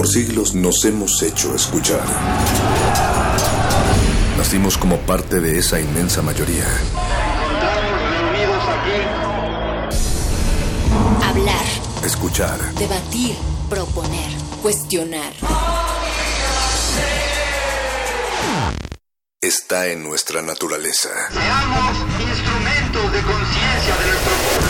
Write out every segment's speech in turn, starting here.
Por siglos nos hemos hecho escuchar. Nacimos como parte de esa inmensa mayoría. Hablar. Escuchar. Debatir. Proponer. Cuestionar. Está en nuestra naturaleza. Seamos instrumentos de conciencia de nuestro pueblo.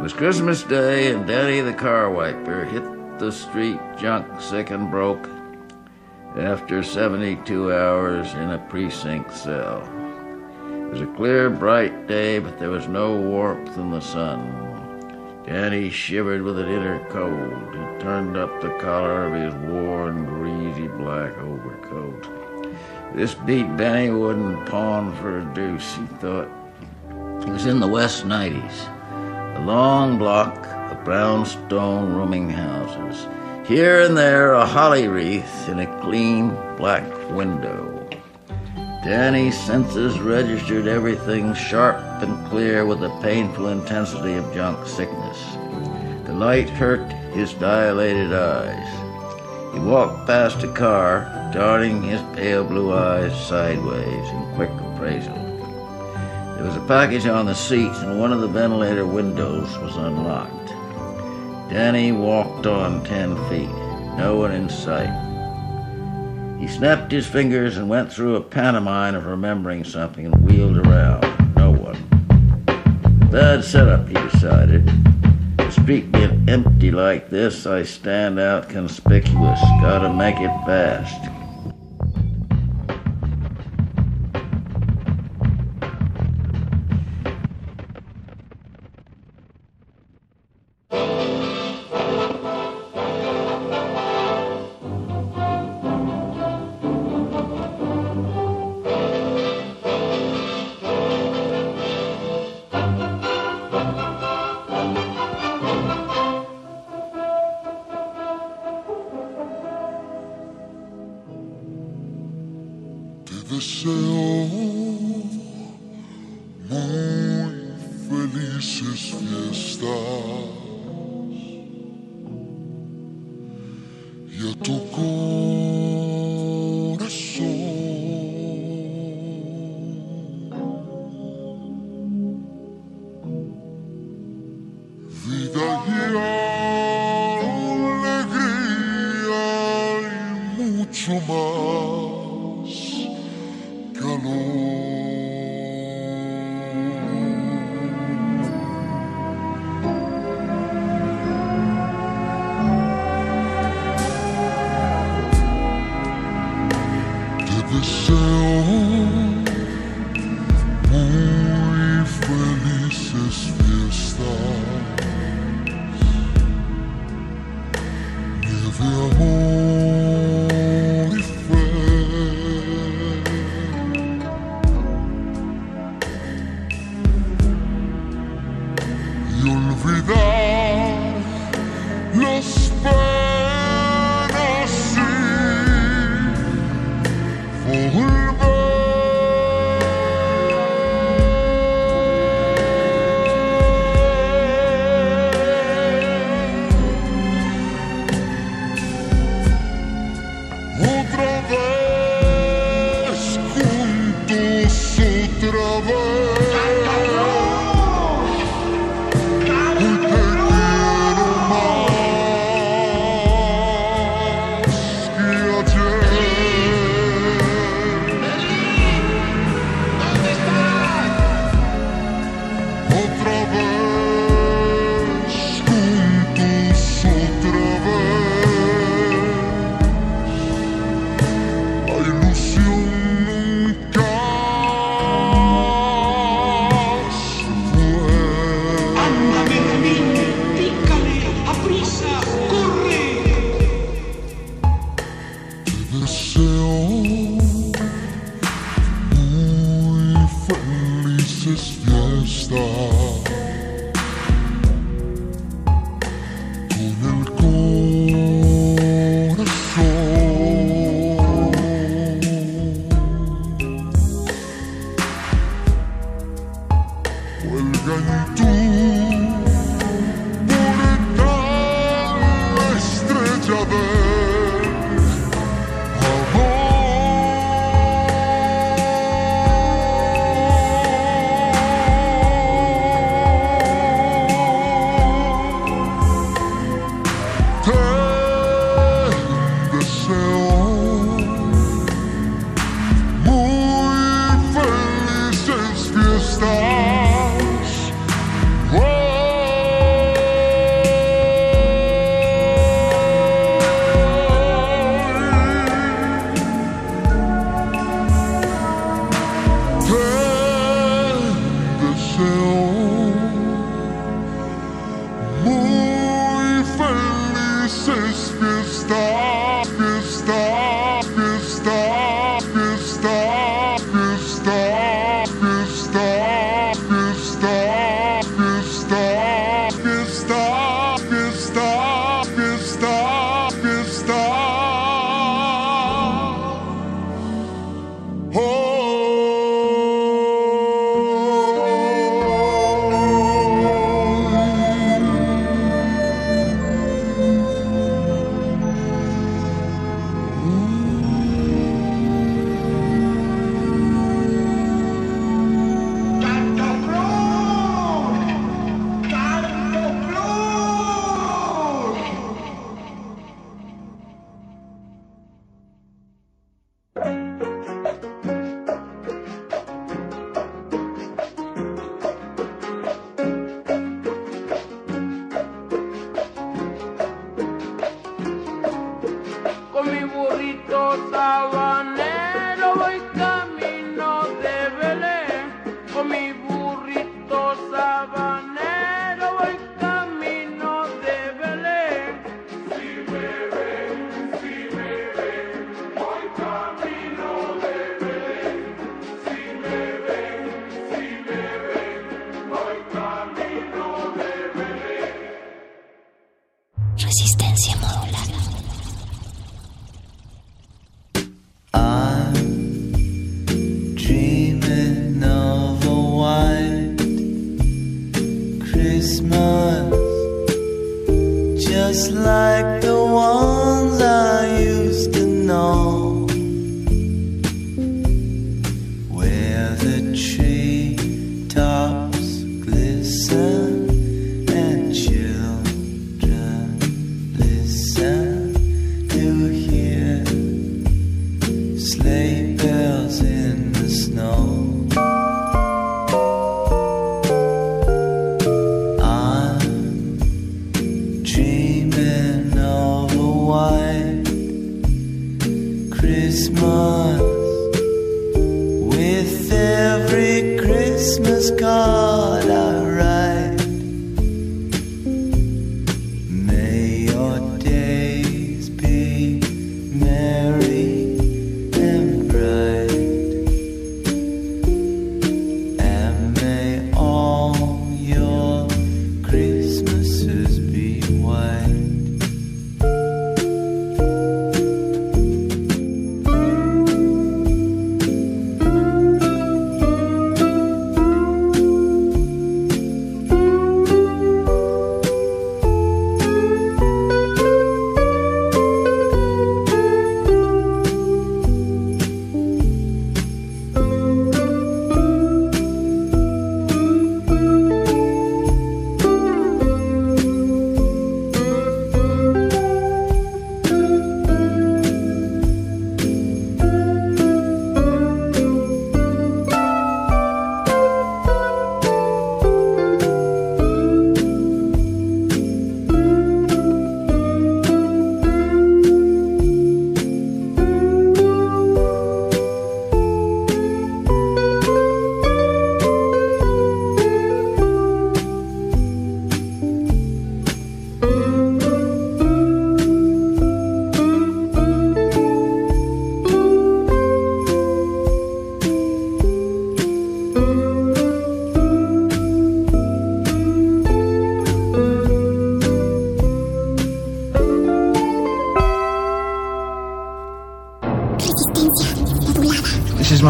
It was Christmas Day, and Daddy the car wiper hit the street junk sick and broke after 72 hours in a precinct cell. It was a clear, bright day, but there was no warmth in the sun. Danny shivered with an inner cold. He turned up the collar of his worn, greasy black overcoat. This beat Benny wouldn't pawn for a deuce, he thought. He was in the West 90s. Long block of brownstone rooming houses. Here and there a holly wreath in a clean black window. Danny's senses registered everything sharp and clear with the painful intensity of junk sickness. The light hurt his dilated eyes. He walked past a car, darting his pale blue eyes sideways in quick appraisal. There was a package on the seat, and one of the ventilator windows was unlocked. Danny walked on ten feet, no one in sight. He snapped his fingers and went through a pantomime of remembering something and wheeled around. No one. Bad setup, he decided. The street being empty like this, I stand out conspicuous. Gotta make it fast.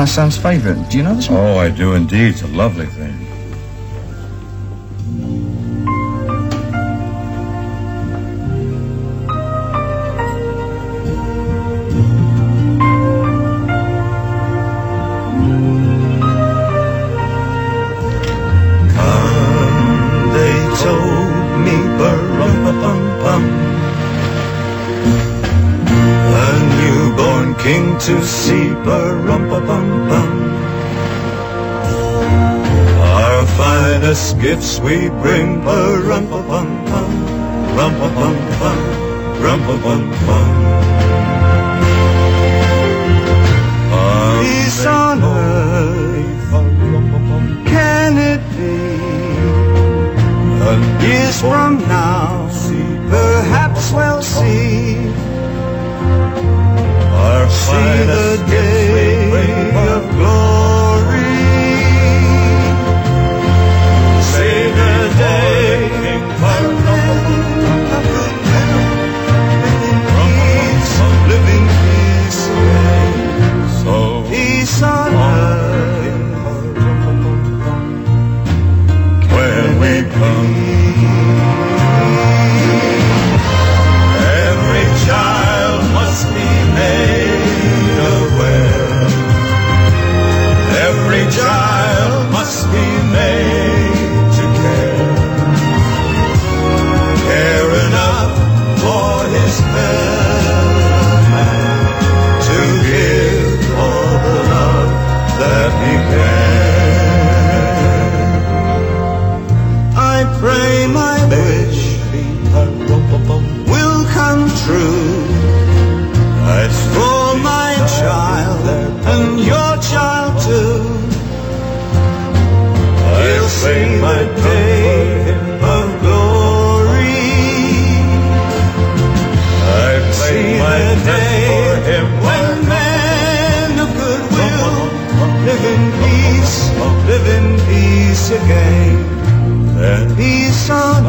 my son's favorite. Do you know this one? Oh, I do indeed. It's a lovely thing. sweet rimpa rumpa bum bum, rumpa bum bum, rumpa bum bum. Peace on earth, can it be? Years from now, perhaps we'll see. Our see the day of glory. again. And be some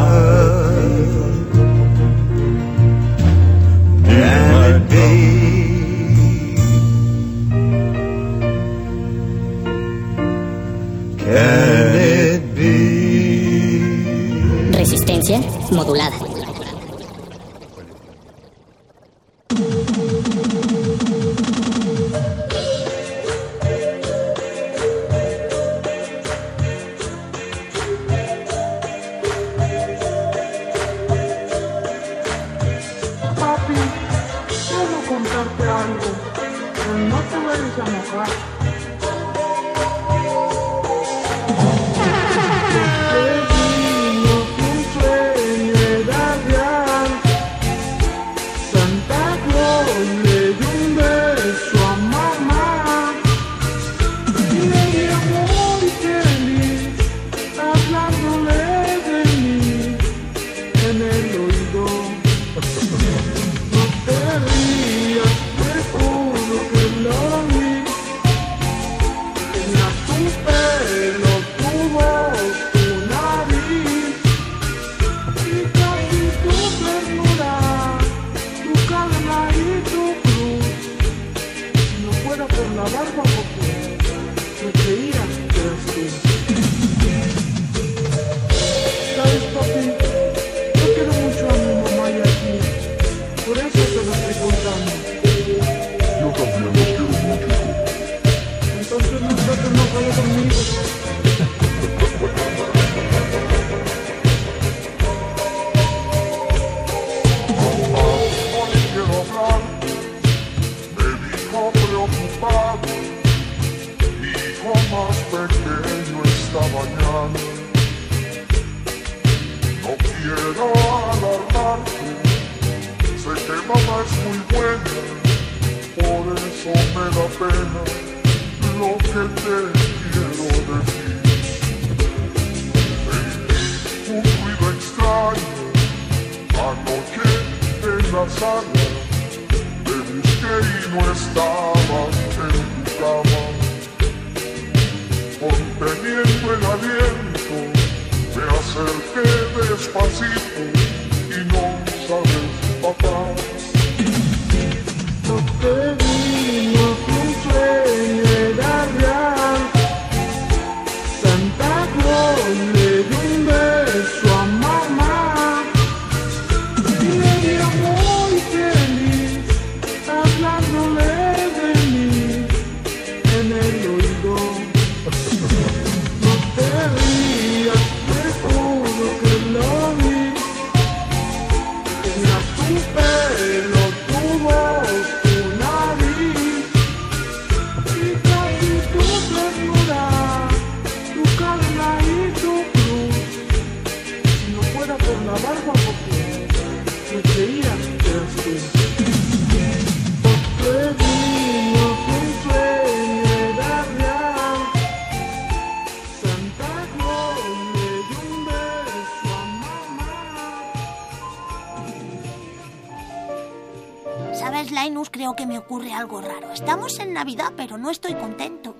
ocurre algo raro. Estamos en Navidad, pero no estoy contento.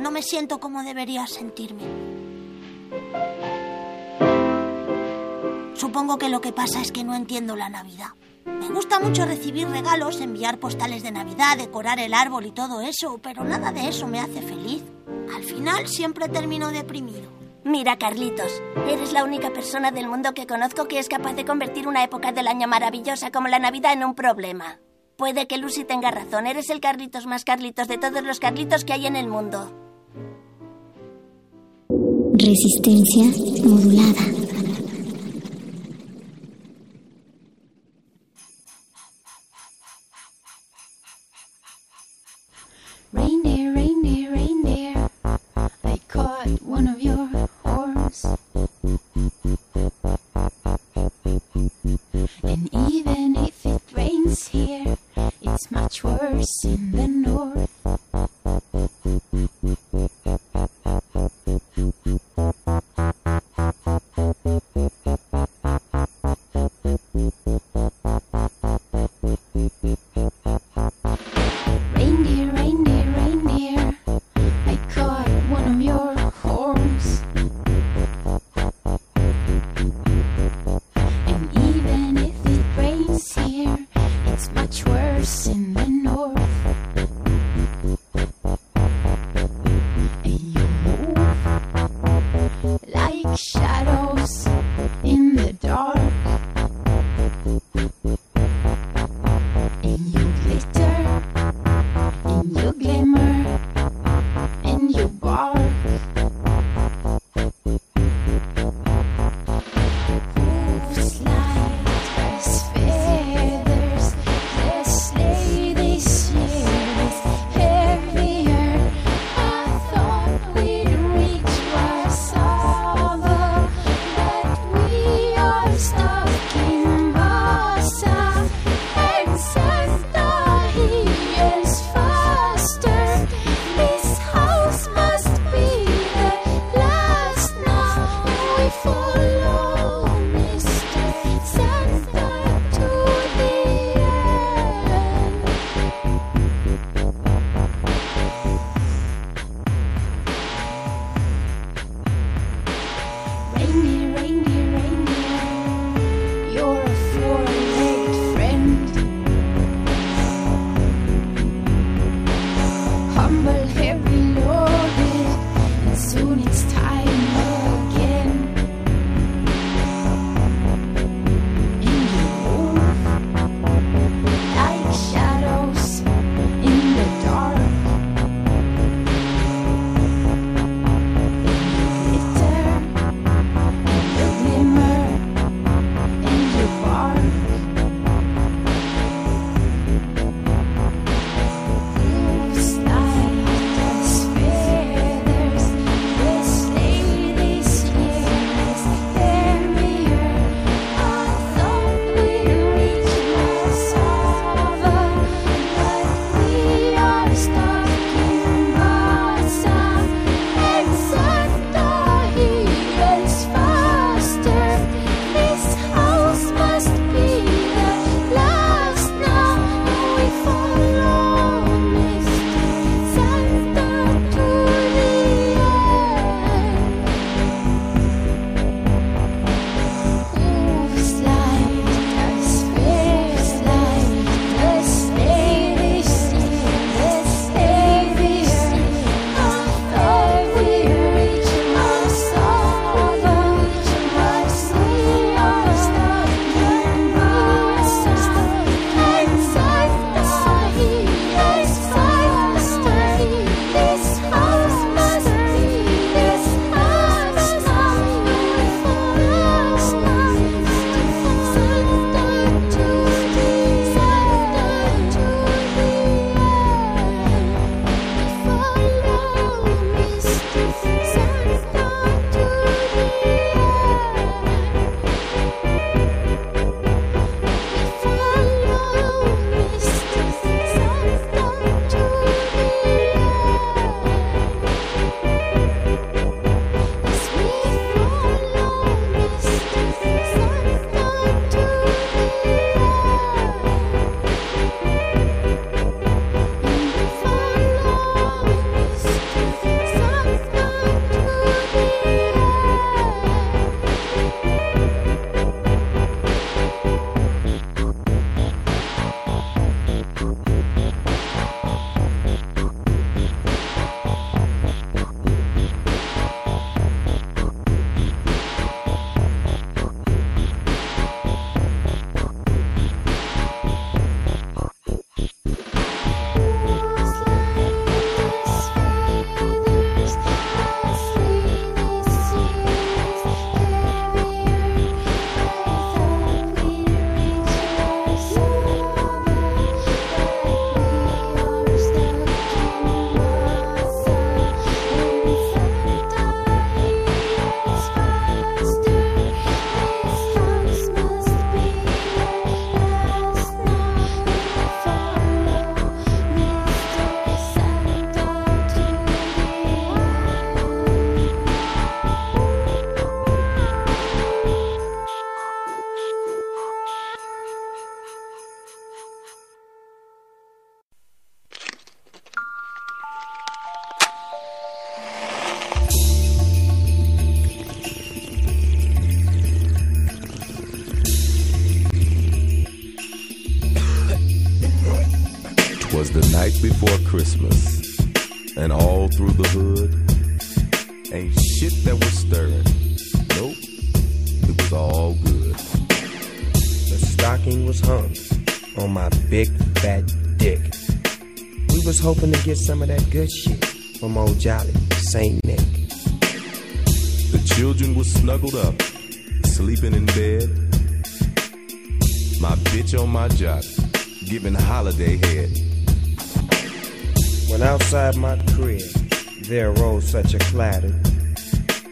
No me siento como debería sentirme. Supongo que lo que pasa es que no entiendo la Navidad. Me gusta mucho recibir regalos, enviar postales de Navidad, decorar el árbol y todo eso, pero nada de eso me hace feliz. Al final siempre termino deprimido. Mira, Carlitos, eres la única persona del mundo que conozco que es capaz de convertir una época del año maravillosa como la Navidad en un problema. Puede que Lucy tenga razón, eres el Carlitos más Carlitos de todos los Carlitos que hay en el mundo. Resistencia modulada. Reindeer, reindeer, reindeer, I caught one of your horns. And even if it rains here, it's much worse in the north. Hoping to get some of that good shit from old Jolly Saint Nick. The children were snuggled up, sleeping in bed. My bitch on my jock, giving holiday head. When outside my crib, there rose such a clatter.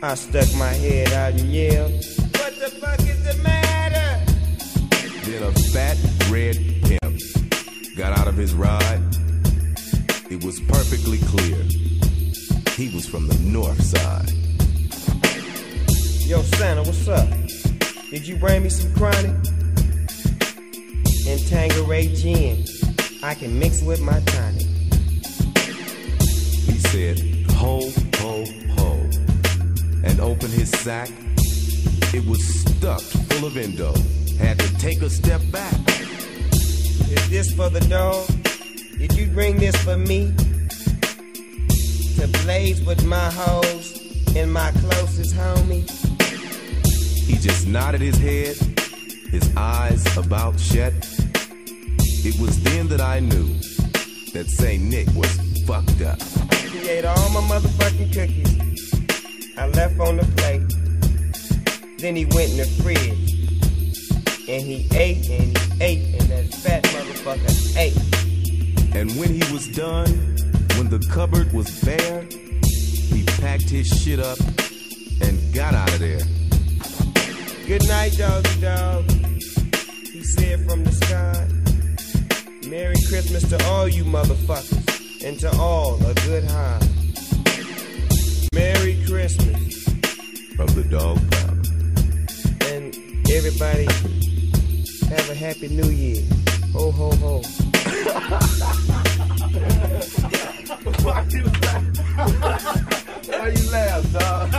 I stuck my head out and yelled, What the fuck is the matter? Then a fat red pimp got out of his ride. Perfectly clear. He was from the north side. Yo, Santa, what's up? Did you bring me some chronic? And Tangeray gin. I can mix with my tonic. He said, ho, ho, ho, and opened his sack. It was stuffed full of endo. Had to take a step back. Is this for the dog? Did you bring this for me? With my hoes and my closest homie? He just nodded his head, his eyes about shut. It was then that I knew that St. Nick was fucked up. He ate all my motherfucking cookies. I left on the plate. Then he went in the fridge. And he ate and he ate, and that fat motherfucker ate. And when he was done, when the cupboard was bare, he packed his shit up and got out of there. Good night, doggy dog. He said from the sky. Merry Christmas to all you motherfuckers, and to all a good high. Merry Christmas. From the dog pound. And everybody, have a happy new year. Ho, ho, ho. Why you laugh? You laugh, dog?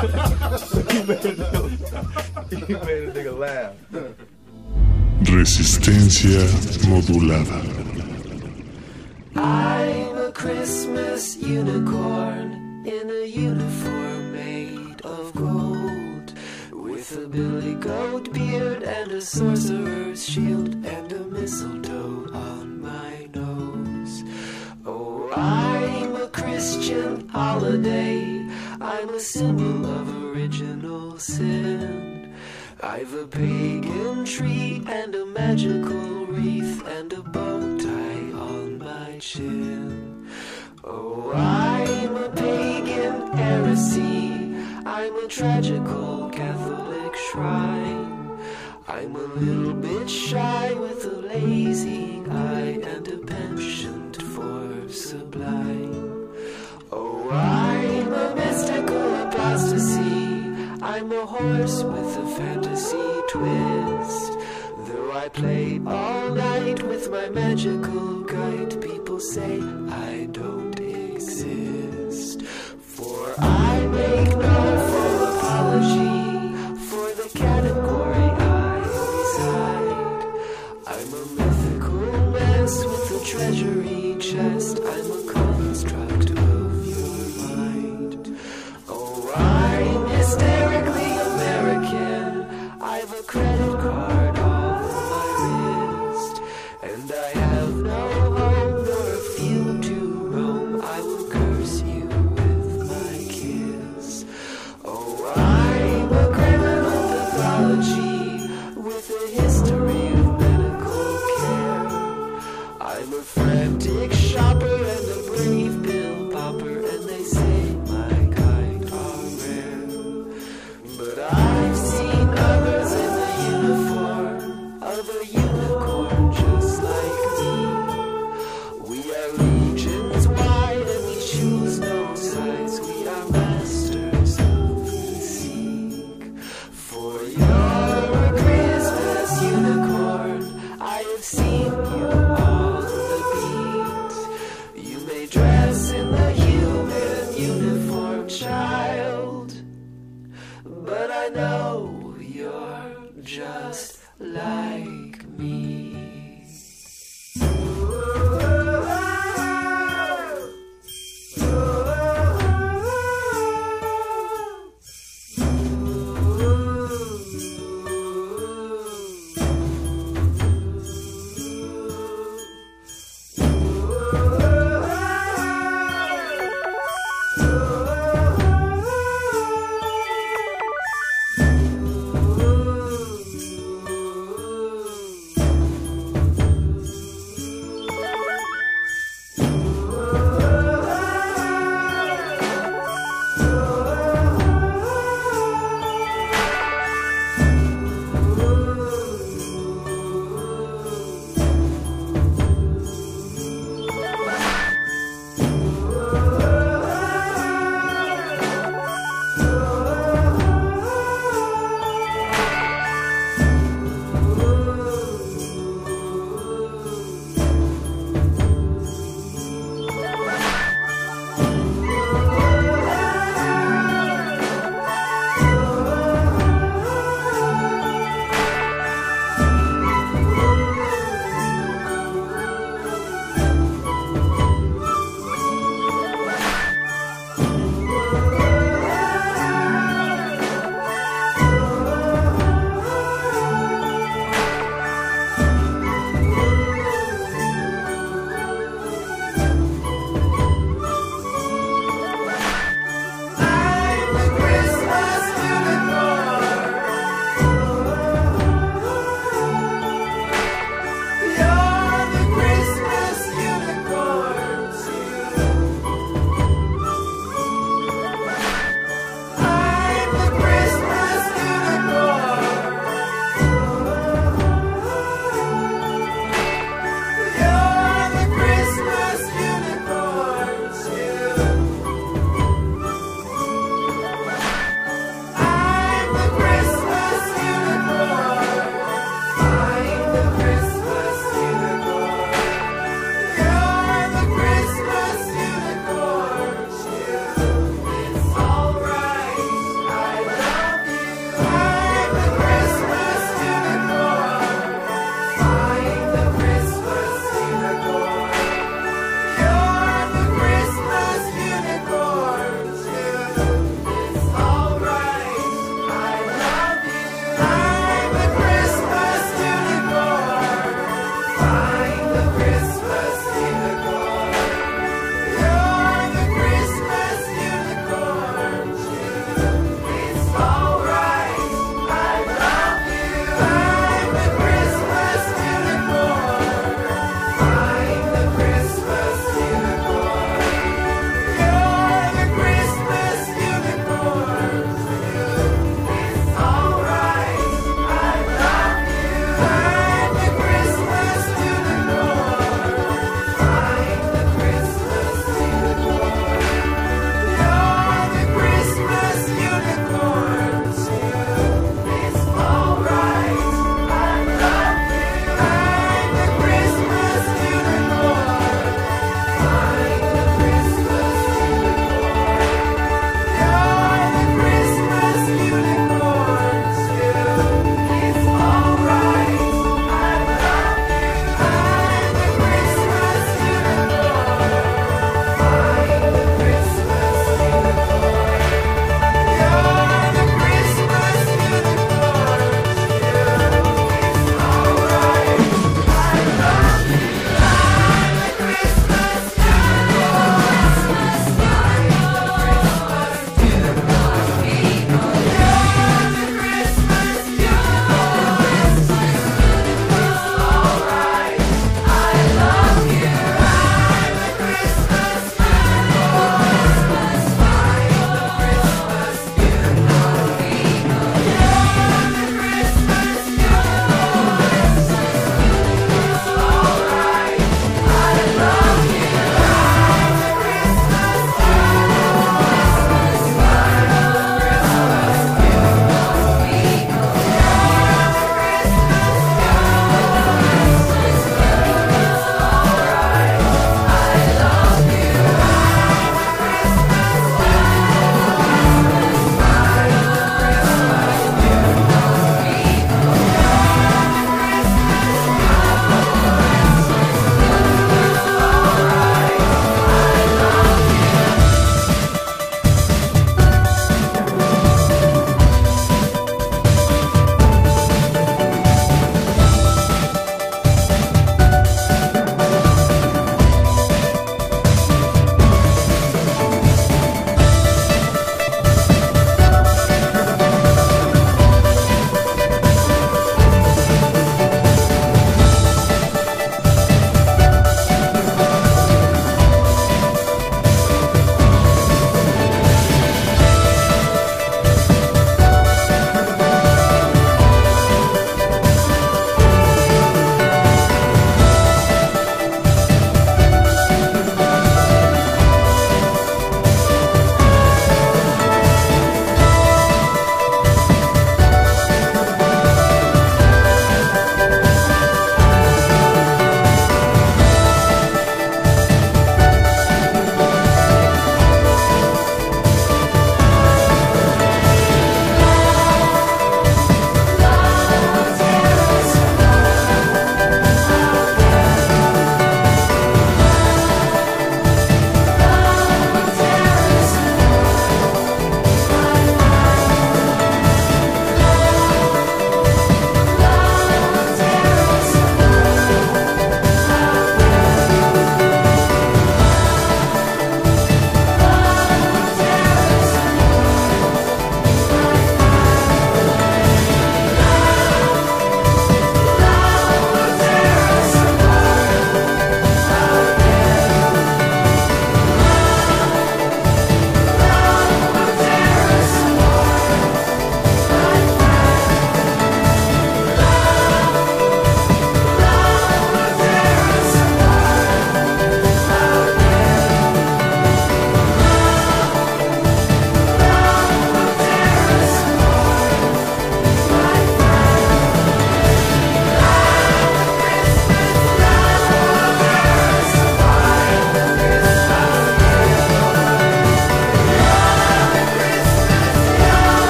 you, made a nigga, you made a nigga laugh. Resistencia modulada. I'm a Christmas unicorn in a uniform made of gold. With a billy goat beard and a sorcerer's shield and a mistletoe on my nose. Oh, I'm a Christian holiday. I'm a symbol of original sin. I've a pagan tree and a magical wreath and a bow tie on my chin. Oh, I'm a pagan heresy. I'm a tragical Catholic shrine. I'm a little bit shy with a lazy eye and a penchant for sublime. Oh, I'm a mystical apostasy. I'm a horse with a fantasy twist. Though I play all night with my magical kite, people say I don't exist. For I make no full apology for the category I reside. I'm a mythical mess with a treasury chest. I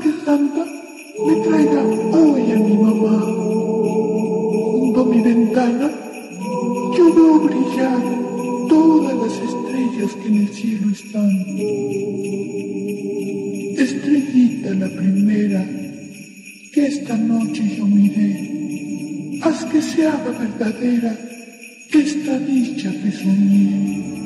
que Santa me traiga hoy a mi mamá. Junto a mi ventana yo veo brillar todas las estrellas que en el cielo están. Estrellita la primera que esta noche yo miré, haz que se haga verdadera esta dicha que soñé.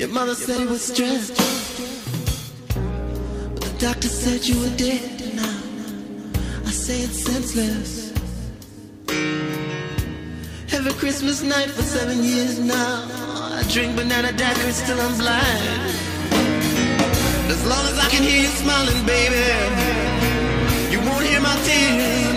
Your mother said it was stress. But the doctor said you were dead now. I say it's senseless. Every Christmas night for seven years now. I drink banana daiquiris till I'm blind. As long as I can hear you smiling, baby, you won't hear my tears.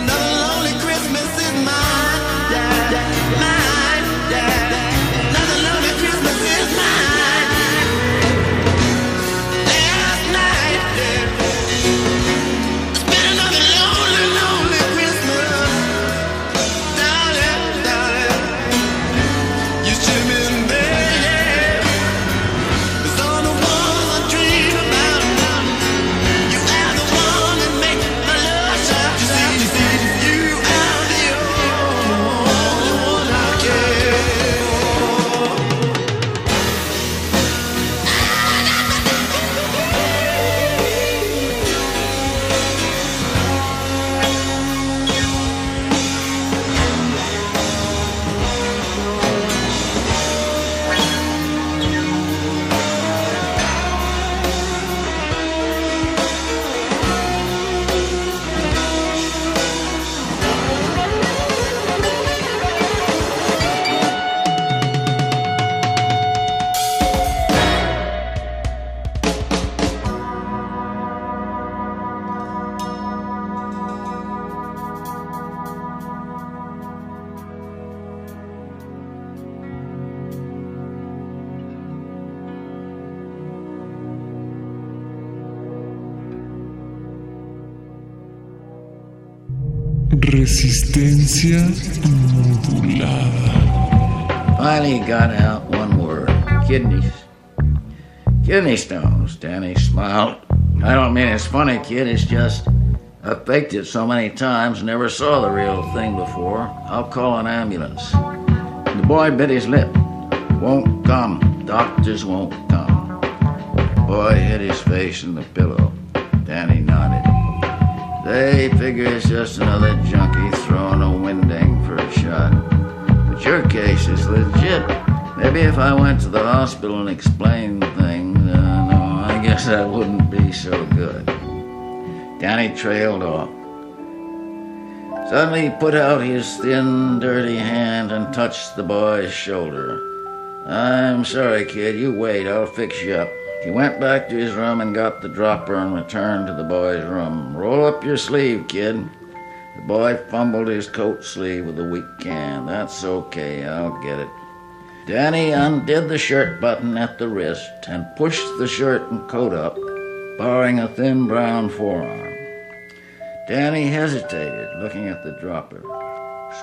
Resistencia modulada. Mmm. Finally got out one word. Kidneys. Kidney stones. Danny smiled. I don't mean it's funny, kid. It's just I've faked it so many times, never saw the real thing before. I'll call an ambulance. The boy bit his lip. Won't come. Doctors won't come. Boy hit his face in the pillow. Danny nodded. They figure it's just another junkie throwing a winding for a shot. But your case is legit. Maybe if I went to the hospital and explained things, uh, no, I guess that wouldn't be so good. Danny trailed off. Suddenly he put out his thin, dirty hand and touched the boy's shoulder. I'm sorry, kid. You wait. I'll fix you up. He went back to his room and got the dropper and returned to the boy's room. Roll up your sleeve, kid. The boy fumbled his coat sleeve with a weak hand. That's okay. I'll get it. Danny undid the shirt button at the wrist and pushed the shirt and coat up, barring a thin brown forearm. Danny hesitated, looking at the dropper.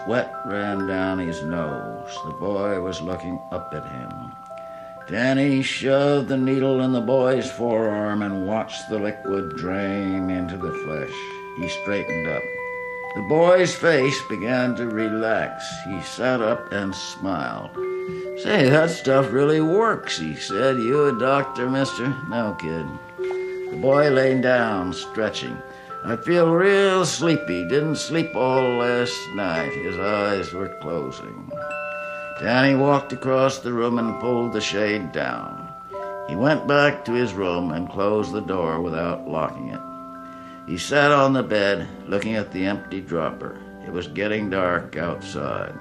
Sweat ran down his nose. The boy was looking up at him. Danny shoved the needle in the boy's forearm and watched the liquid drain into the flesh. He straightened up. The boy's face began to relax. He sat up and smiled. Say, that stuff really works, he said. You a doctor, mister? No, kid. The boy lay down, stretching. I feel real sleepy. Didn't sleep all last night. His eyes were closing. Danny walked across the room and pulled the shade down. He went back to his room and closed the door without locking it. He sat on the bed, looking at the empty dropper. It was getting dark outside.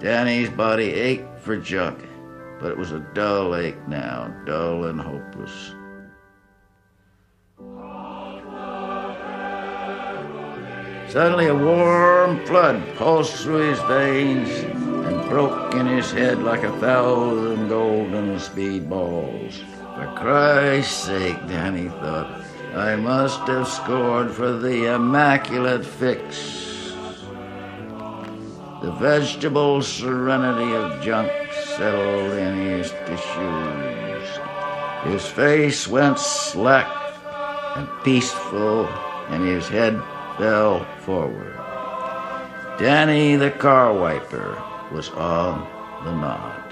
Danny's body ached for junk, but it was a dull ache now, dull and hopeless. Suddenly, a warm flood pulsed through his veins and broke in his head like a thousand golden speed balls. For Christ's sake, Danny thought, I must have scored for the immaculate fix. The vegetable serenity of junk settled in his tissues. His face went slack and peaceful, and his head fell forward. Danny the car wiper was on the knob.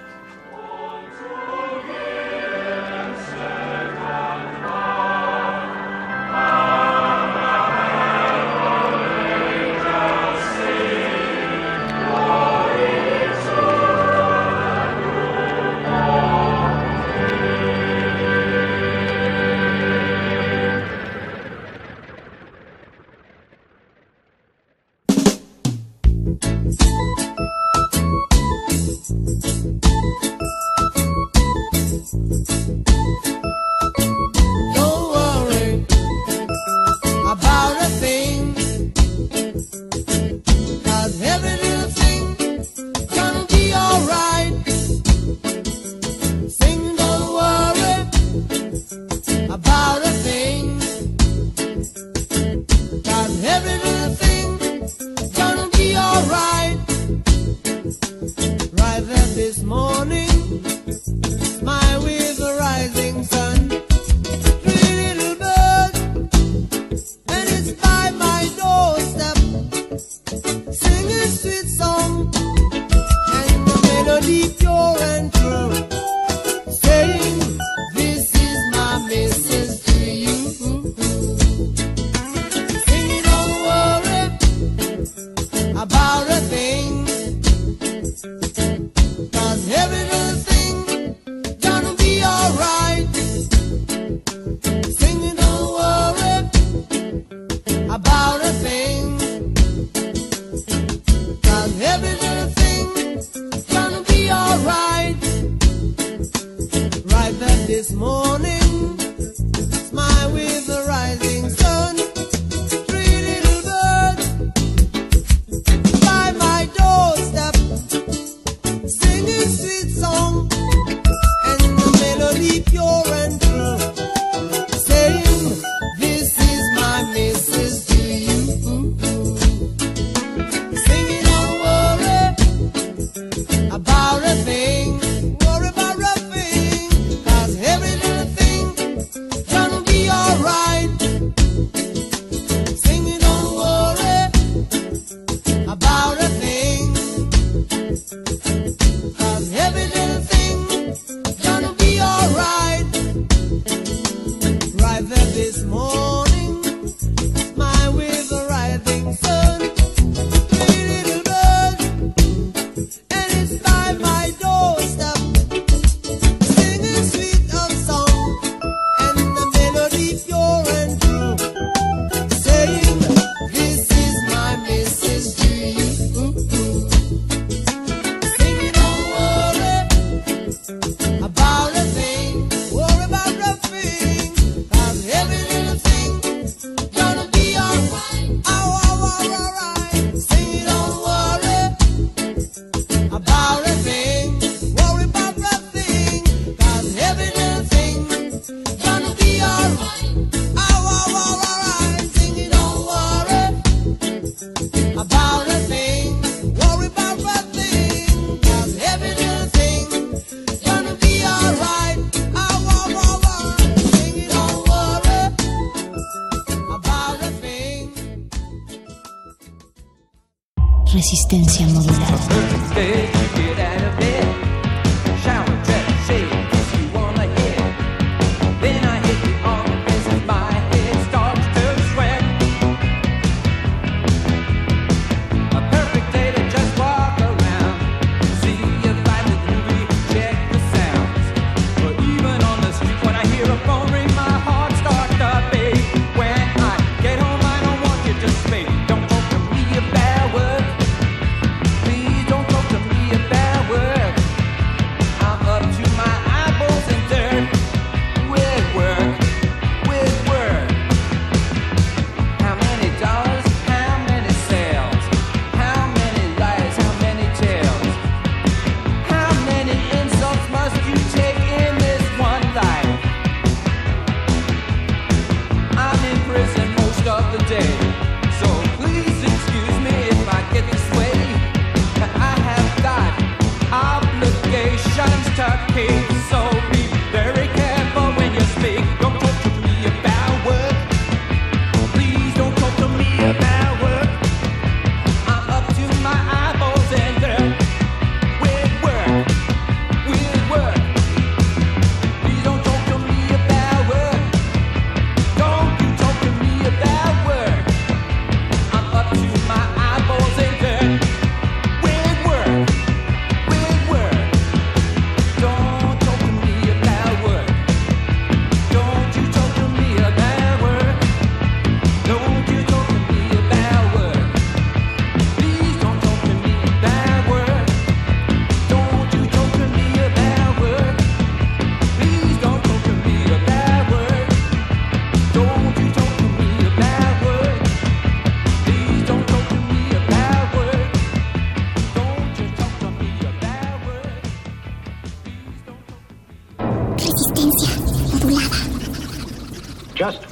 existencia.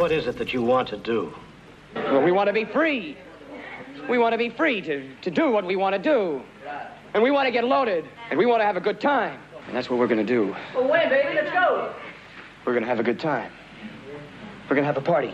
What is it that you want to do? Well, we want to be free. We want to be free to, to do what we want to do. And we want to get loaded. And we want to have a good time. And that's what we're going to do. Well, wait, baby, let's go. We're going to have a good time. We're going to have a party.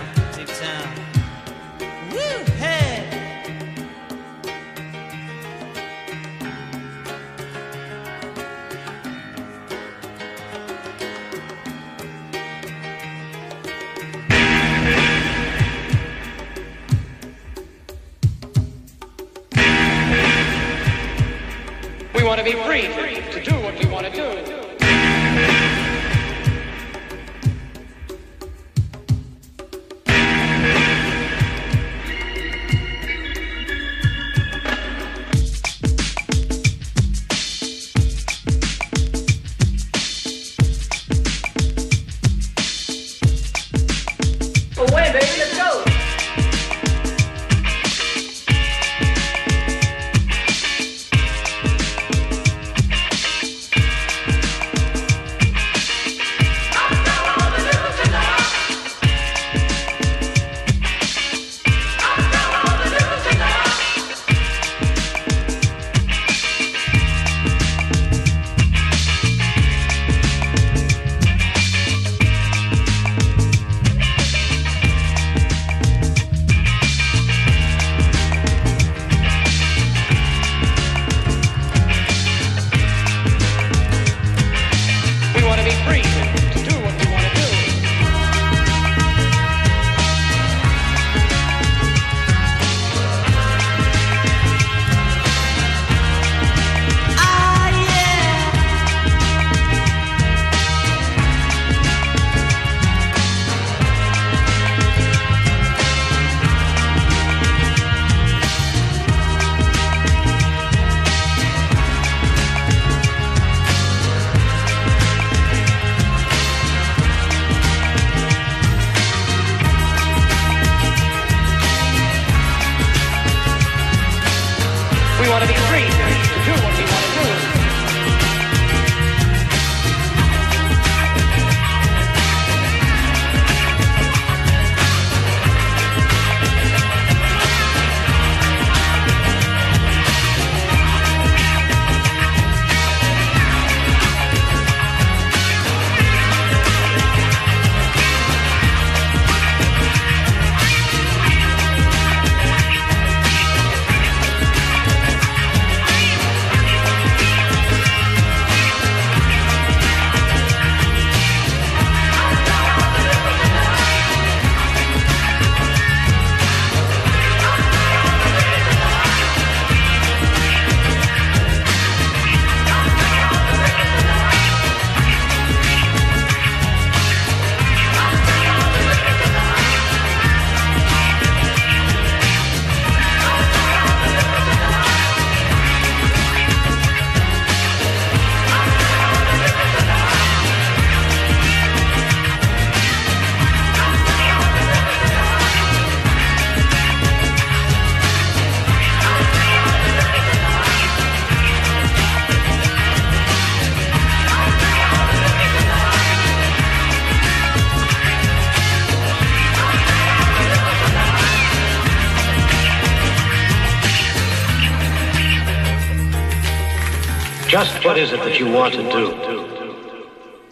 is it that you want to do?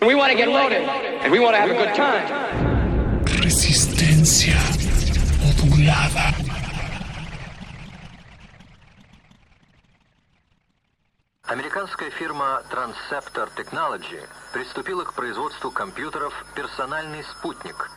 We want to get loaded, and we want to have a good time. Resistencia modulada. Американская фирма Transceptor Technology приступила к производству компьютеров «Персональный спутник».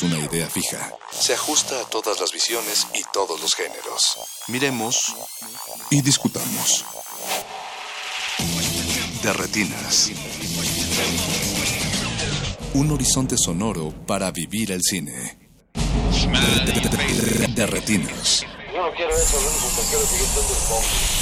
Es una idea fija. Se ajusta a todas las visiones y todos los géneros. Miremos y discutamos. De retinas. Un horizonte sonoro para vivir el cine. De retinas. Yo no quiero eso, que quiero seguir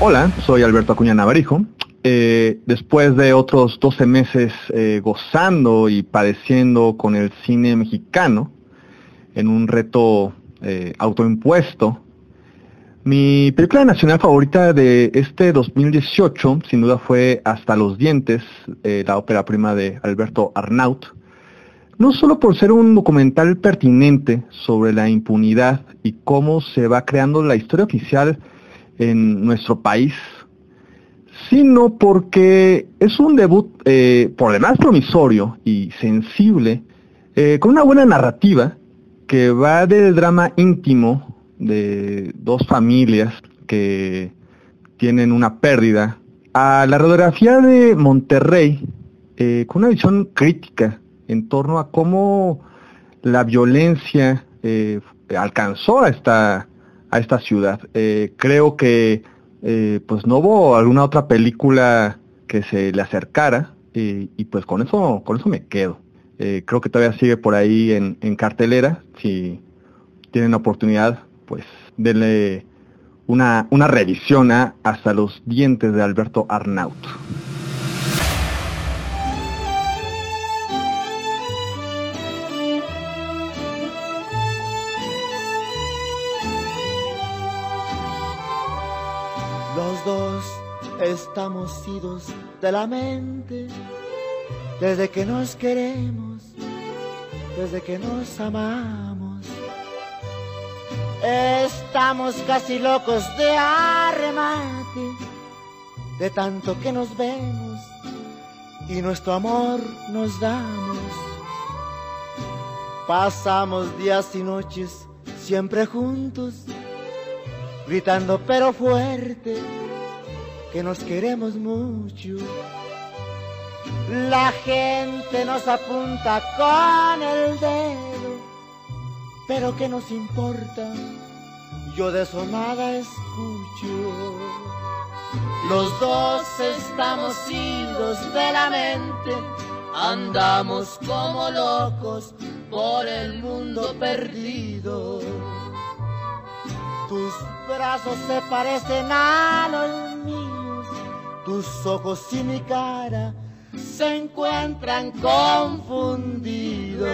Hola, soy Alberto Acuña Navarijo. Eh, después de otros 12 meses eh, gozando y padeciendo con el cine mexicano en un reto eh, autoimpuesto, mi película nacional favorita de este 2018 sin duda fue Hasta los dientes, la ópera prima de Alberto Arnaut. No solo por ser un documental pertinente sobre la impunidad y cómo se va creando la historia oficial en nuestro país, sino porque es un debut eh, por demás promisorio y sensible, eh, con una buena narrativa que va del drama íntimo de dos familias que tienen una pérdida a la radiografía de Monterrey eh, con una visión crítica en torno a cómo la violencia eh, alcanzó a esta a esta ciudad. Eh, creo que eh, pues no hubo alguna otra película que se le acercara y, pues con eso con eso me quedo. Eh, creo que todavía sigue por ahí en, en cartelera. Si tienen oportunidad, pues denle una, una revisión a Hasta los dientes de Alberto Arnaut. Dos estamos idos de la mente desde que nos queremos, desde que nos amamos. Estamos casi locos de arremate, de tanto que nos vemos y nuestro amor nos damos. Pasamos días y noches siempre juntos gritando pero fuerte que nos queremos mucho. La gente nos apunta con el dedo, pero ¿qué nos importa? Yo de eso nada escucho. Los dos estamos idos de la mente, andamos como locos por el mundo perdido. Tus brazos se parecen a los míos, tus ojos y mi cara se encuentran confundidos.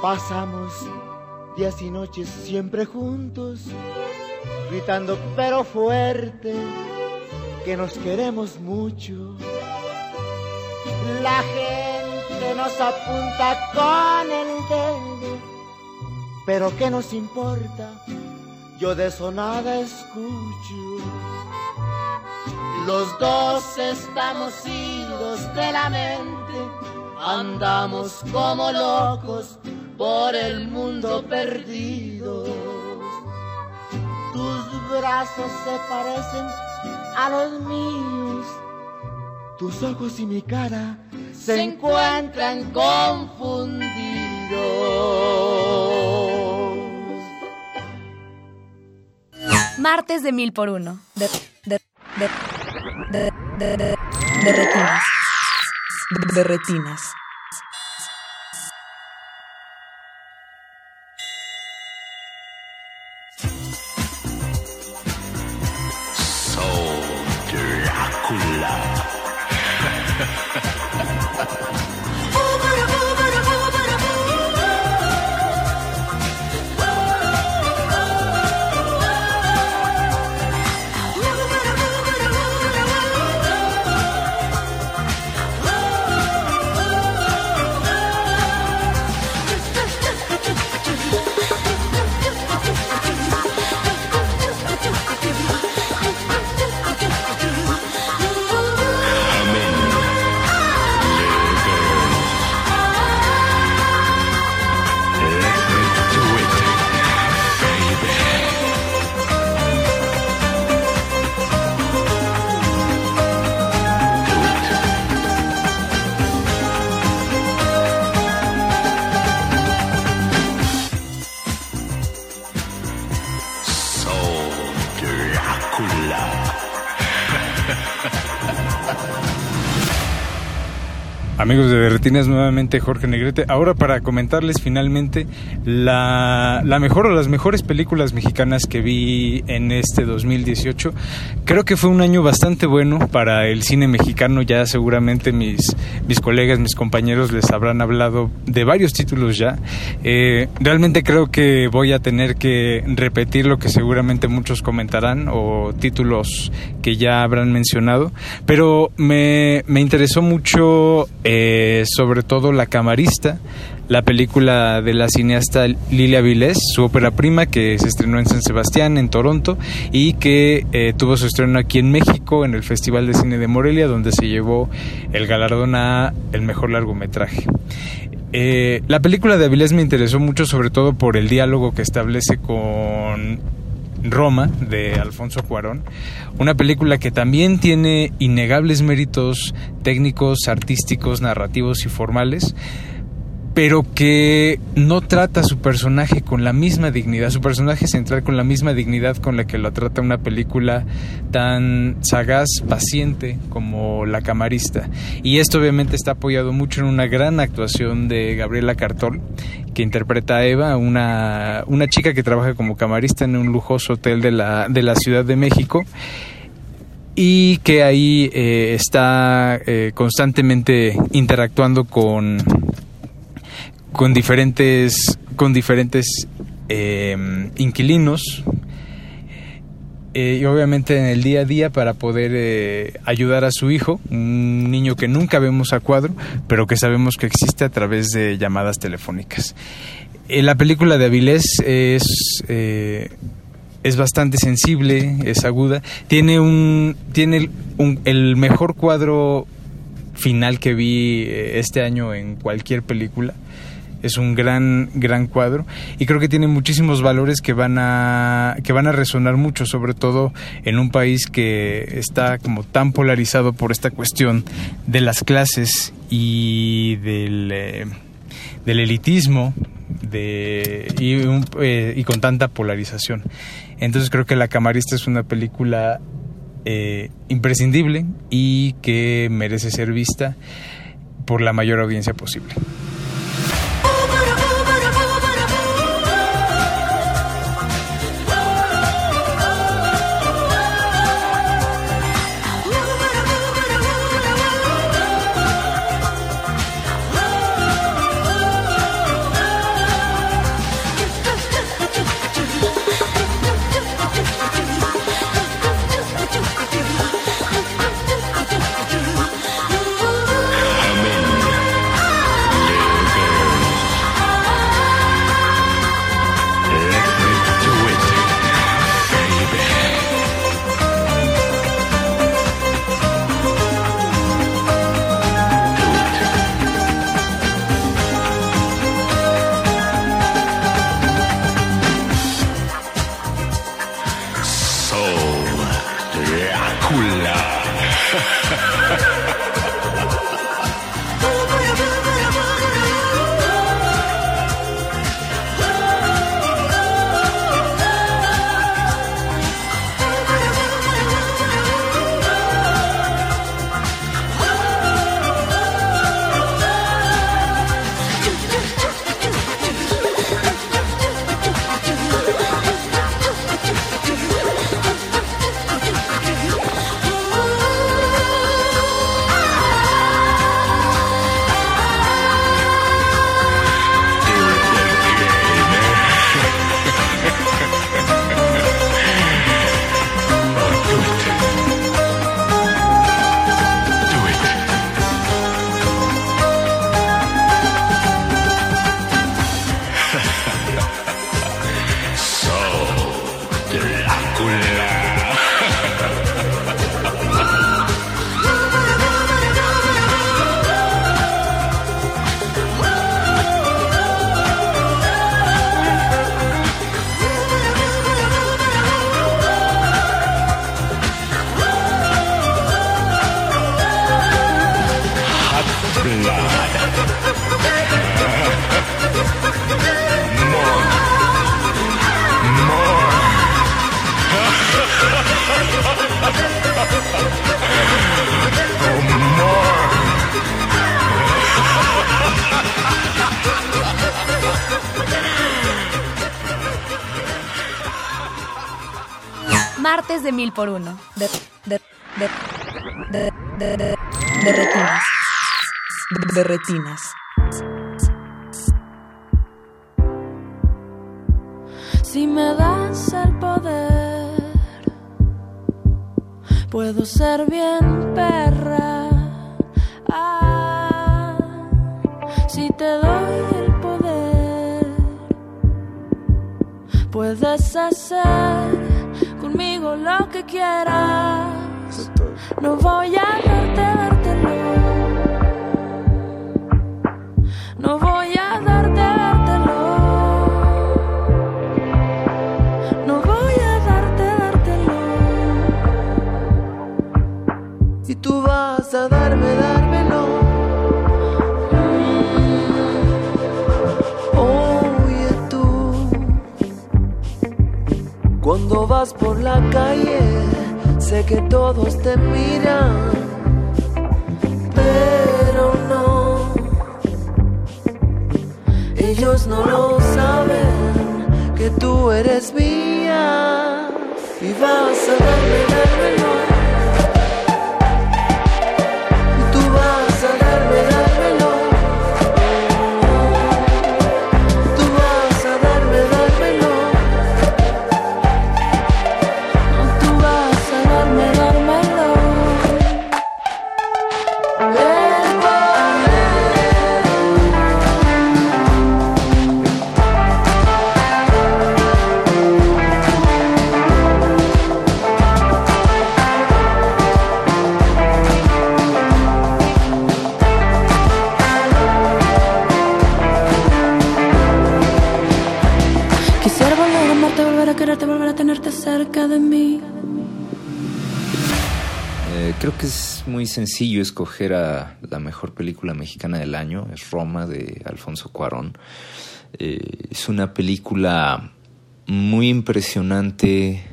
Pasamos días y noches siempre juntos, gritando pero fuerte que nos queremos mucho. La gente nos apunta con el dedo, pero ¿qué nos importa? Yo de eso nada escucho. Los dos estamos idos de la mente, andamos como locos por el mundo perdidos. Tus brazos se parecen a los míos, tus ojos y mi cara se encuentran confundidos. Martes de mil por uno. De, de, de, de, de, de, de retinas. De retinas. Amigos de Retinas, nuevamente Jorge Negrete. Ahora para comentarles finalmente la, la mejor o las mejores películas mexicanas que vi en este 2018. Creo que fue un año bastante bueno para el cine mexicano. Ya seguramente mis, mis colegas, mis compañeros les habrán hablado de varios títulos ya. Eh, realmente creo que voy a tener que repetir lo que seguramente muchos comentarán o títulos que ya habrán mencionado. Pero me, me interesó mucho sobre todo La Camarista, la película de la cineasta Lilia Vilés, su ópera prima que se estrenó en San Sebastián, en Toronto, y que eh, tuvo su estreno aquí en México, en el Festival de Cine de Morelia, donde se llevó el galardón a el mejor largometraje. Eh, la película de Avilés me interesó mucho, sobre todo por el diálogo que establece con Roma de Alfonso Cuarón, una película que también tiene innegables méritos técnicos, artísticos, narrativos y formales, pero que no trata a su personaje con la misma dignidad, su personaje central con la misma dignidad con la que lo trata una película tan sagaz, paciente como La Camarista. Y esto obviamente está apoyado mucho en una gran actuación de Gabriela Cartol, que interpreta a Eva, una, una chica que trabaja como camarista en un lujoso hotel de la, de la Ciudad de México y que ahí eh, está eh, constantemente interactuando con con diferentes con diferentes eh, inquilinos y obviamente en el día a día para poder eh, ayudar a su hijo, un niño que nunca vemos a cuadro, pero que sabemos que existe a través de llamadas telefónicas. Eh, la película de Avilés es eh, es bastante sensible, es aguda, tiene un tiene un- el mejor cuadro final que vi eh, este año en cualquier película. Es un gran gran cuadro y creo que tiene muchísimos valores que van a que van a resonar mucho, sobre todo en un país que está como tan polarizado por esta cuestión de las clases y del eh, del elitismo de, y, un- eh, y con tanta polarización. Entonces creo que La Camarista es una película eh, imprescindible y que merece ser vista por la mayor audiencia posible. Por uno. De, de, de, de, de, retinas. De retinas. Si me das el poder, puedo ser bien perra. Ah, si te doy el poder, puedes hacer conmigo lo que quieras. No voy a darte, por la calle, sé que todos te miran, pero no. Ellos no lo saben que tú eres mía y vas a darme, dármelo. Sencillo escoger a la mejor película mexicana del año, es Roma de Alfonso Cuarón. Eh, es una película muy impresionante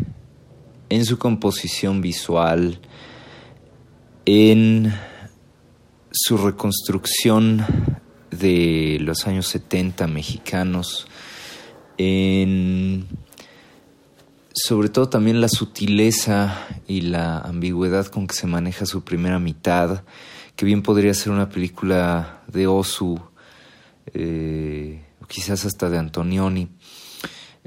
en su composición visual, en su reconstrucción de los años 70 mexicanos, en sobre todo también la sutileza y la ambigüedad con que se maneja su primera mitad, que bien podría ser una película de Osu, eh, quizás hasta de Antonioni.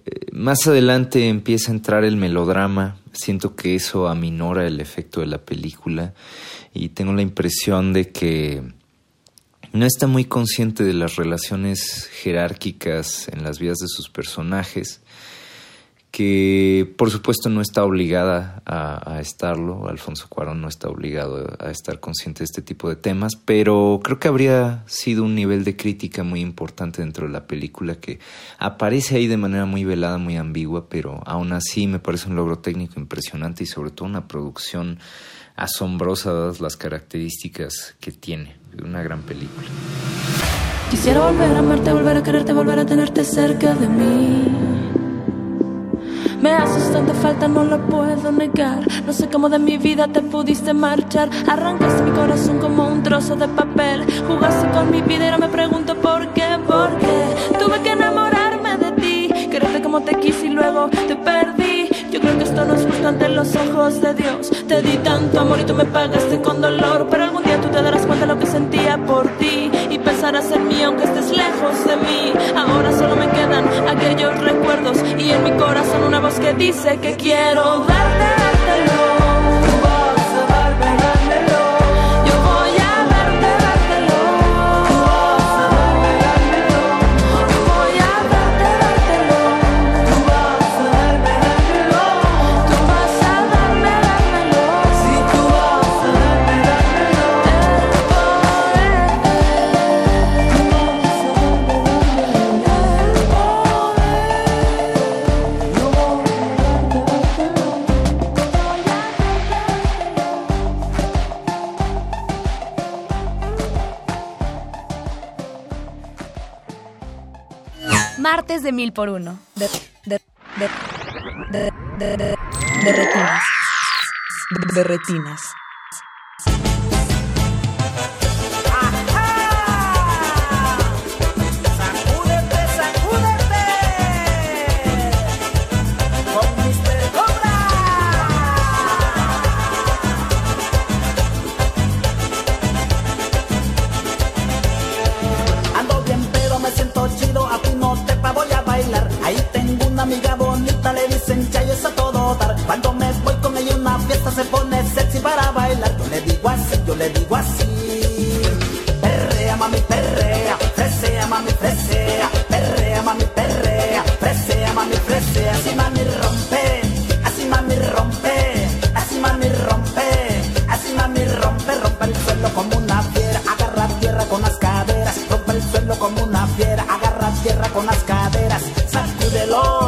Eh, más adelante empieza a entrar el melodrama, siento que eso aminora el efecto de la película y tengo la impresión de que no está muy consciente de las relaciones jerárquicas en las vidas de sus personajes que por supuesto no está obligada a, estarlo, Alfonso Cuarón no está obligado a estar consciente de este tipo de temas, pero creo que habría sido un nivel de crítica muy importante dentro de la película que aparece ahí de manera muy velada, muy ambigua, pero aún así me parece un logro técnico impresionante y sobre todo una producción asombrosa dadas las características que tiene, una gran película. Quisiera volver a amarte, volver a quererte, volver a tenerte cerca de mí. Me haces tanta falta, no lo puedo negar. No sé cómo de mi vida te pudiste marchar. Arrancaste mi corazón como un trozo de papel. Jugaste con mi vida y no me pregunto por qué, por qué. Tuve que enamorarme de ti, quererte como te quise y luego te perdí. Creo que esto no es justo ante los ojos de Dios. Te di tanto amor y tú me pagaste con dolor. Pero algún día tú te darás cuenta de lo que sentía por ti. Y pensarás en mí aunque estés lejos de mí. Ahora solo me quedan aquellos recuerdos. Y en mi corazón una voz que dice que quiero darte, dártelo. Martes de mil por uno. De, de, de, de, de, de, de retinas. De retinas. Se pone sexy para bailar. Yo le digo así, yo le digo así. Perrea, mami, perrea, fresea, mami, fresea, perrea, mami, perrea, fresea, mami, fresea, así mami rompe, así mami rompe, así mami rompe, así mami rompe, rompe el suelo como una fiera, agarra tierra con las caderas, rompe el suelo como una fiera, agarra tierra con las caderas, sacúdelo,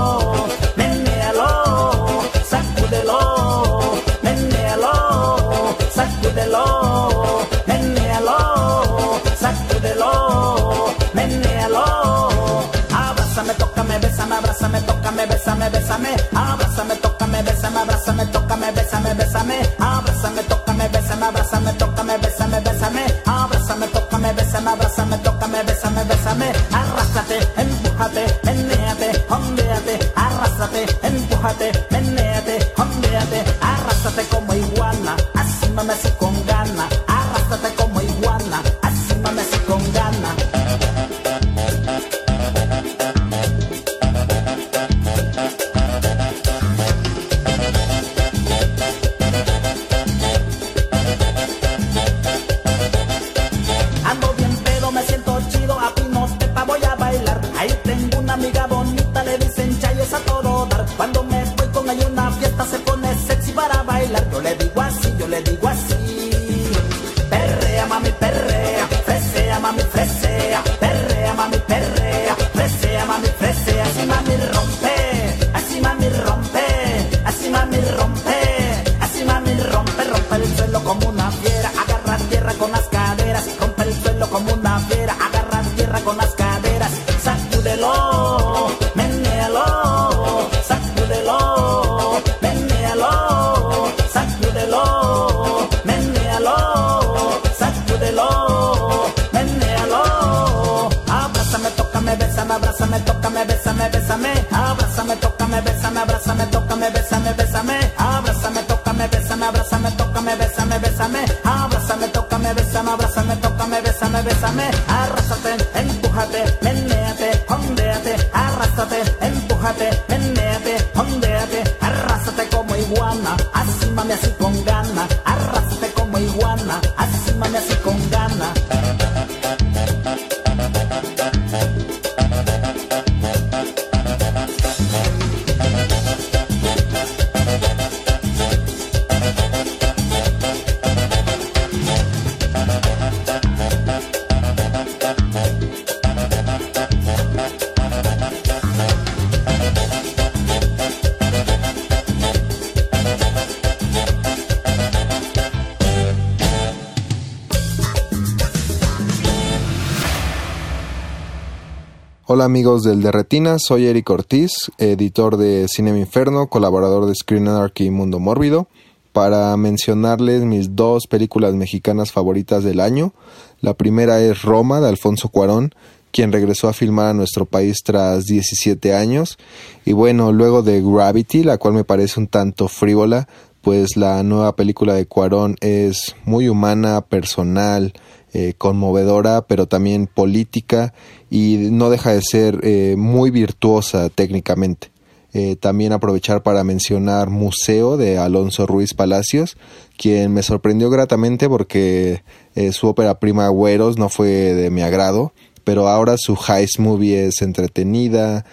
Amigos del de Retina, soy Eric Ortiz, editor de Cinema Inferno, colaborador de Screen Anarchy y Mundo Mórbido, para mencionarles mis dos películas mexicanas favoritas del año. La primera es Roma de Alfonso Cuarón, quien regresó a filmar a nuestro país tras 17 años. Y bueno, luego de Gravity, la cual me parece un tanto frívola, pues la nueva película de Cuarón es muy humana, personal, eh, conmovedora, pero también política y no deja de ser eh, muy virtuosa técnicamente. Eh, también aprovechar para mencionar Museo de Alonso Ruiz Palacios, quien me sorprendió gratamente porque eh, su ópera prima Güeros no fue de mi agrado, pero ahora su heist movie es entretenida,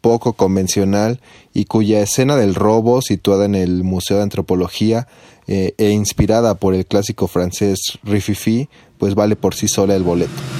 poco convencional y cuya escena del robo, situada en el Museo de Antropología e inspirada por el clásico francés Rififi, pues vale por sí sola el boleto.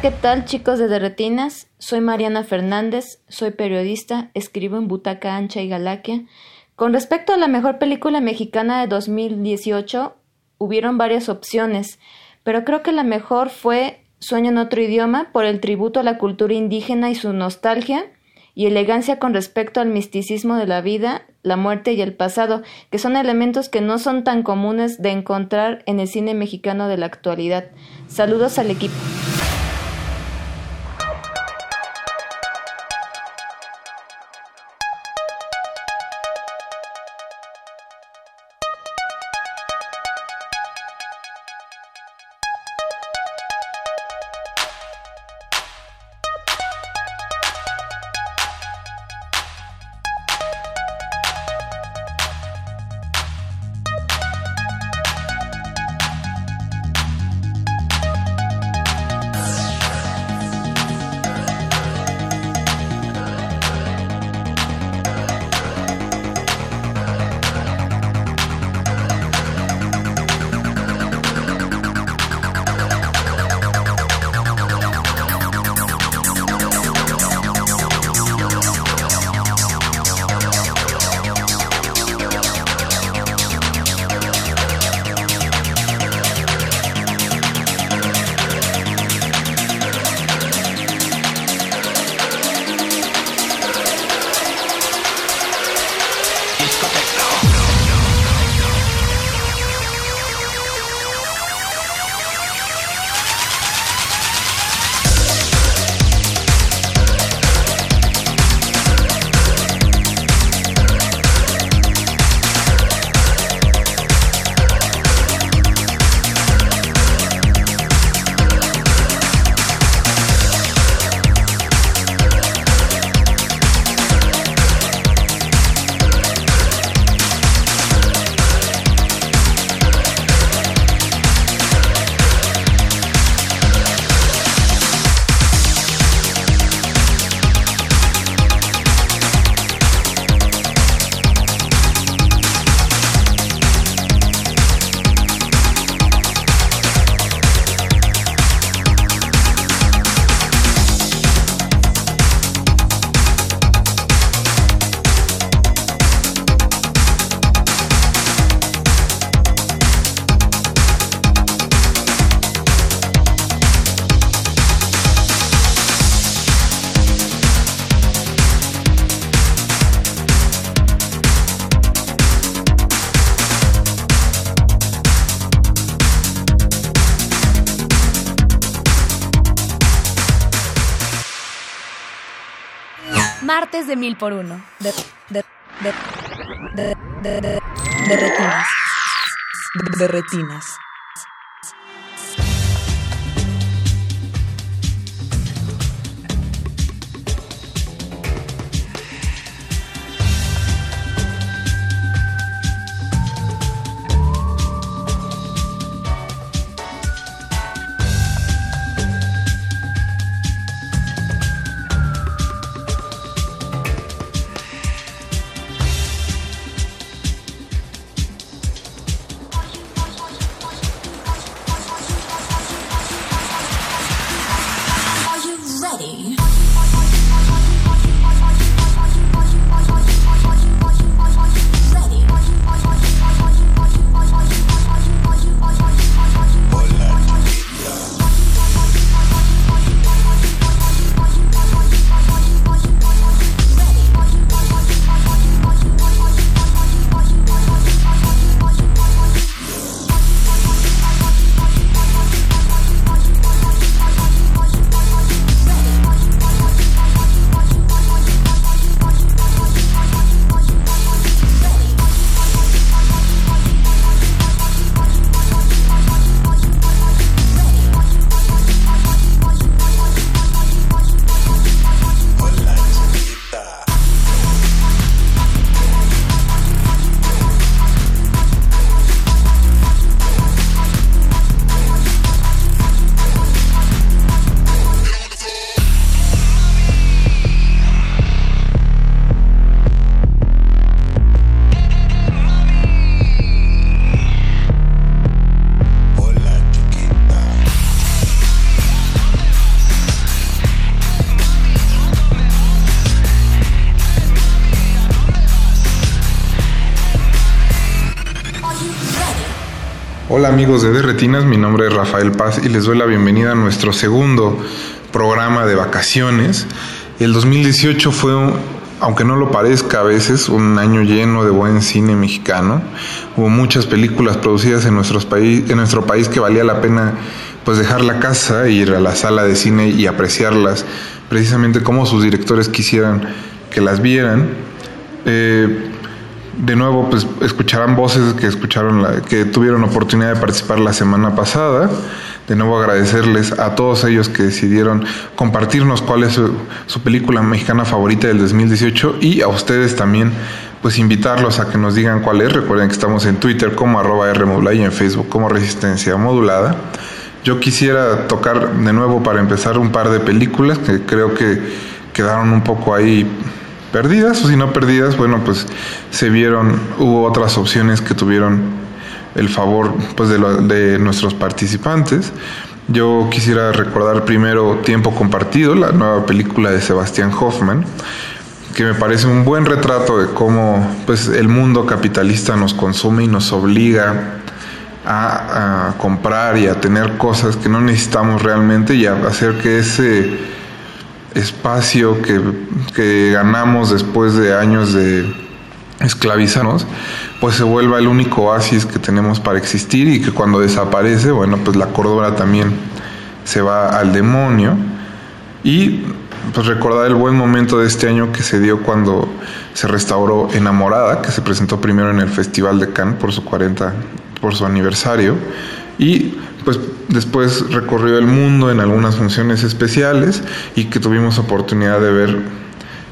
¿Qué tal chicos de Derretinas? Soy Mariana Fernández, soy periodista, escribo en Butaca Ancha y Galaquia. Con respecto a la mejor película mexicana de 2018, hubieron varias opciones, pero creo que la mejor fue Sueño en otro idioma por el tributo a la cultura indígena y su nostalgia y elegancia con respecto al misticismo de la vida, la muerte y el pasado, que son elementos que no son tan comunes de encontrar en el cine mexicano de la actualidad. Saludos al equipo. Martes de mil por uno. De, de, de, de, de, de, de retinas. De, de retinas. Hola amigos de Derretinas, mi nombre es Rafael Paz y les doy la bienvenida a nuestro segundo programa de vacaciones. El 2018 fue, un- aunque no lo parezca a veces, un año lleno de buen cine mexicano. Hubo muchas películas producidas en, nuestros en nuestro país que valía la pena pues dejar la casa ir a la sala de cine y apreciarlas precisamente como sus directores quisieran que las vieran. Eh, de nuevo, pues escucharán voces que escucharon, la- que tuvieron oportunidad de participar la semana pasada. De nuevo agradecerles a todos ellos que decidieron compartirnos cuál es su, película mexicana favorita del 2018 y a ustedes también, pues invitarlos a que nos digan cuál es. Recuerden que estamos en Twitter como arroba y en Facebook como Resistencia Modulada. Yo quisiera tocar de nuevo para empezar un par de películas que creo que quedaron un poco ahí perdidas o si no perdidas, bueno, pues se vieron, hubo otras opciones que tuvieron el favor pues de, nuestros participantes. Yo quisiera recordar primero Tiempo Compartido, la nueva película de Sebastián Hoffman, que me parece un buen retrato de cómo pues el mundo capitalista nos consume y nos obliga a, a comprar y a tener cosas que no necesitamos realmente y a hacer que ese espacio que, ganamos después de años de esclavizarnos, pues se vuelva el único oasis que tenemos para existir y que cuando desaparece, bueno, pues la cordura también se va al demonio. Y pues recordar el buen momento de este año que se dio cuando se restauró Enamorada, que se presentó primero en el Festival de Cannes por su 40, por su aniversario. Y pues después recorrió el mundo en algunas funciones especiales y que tuvimos oportunidad de ver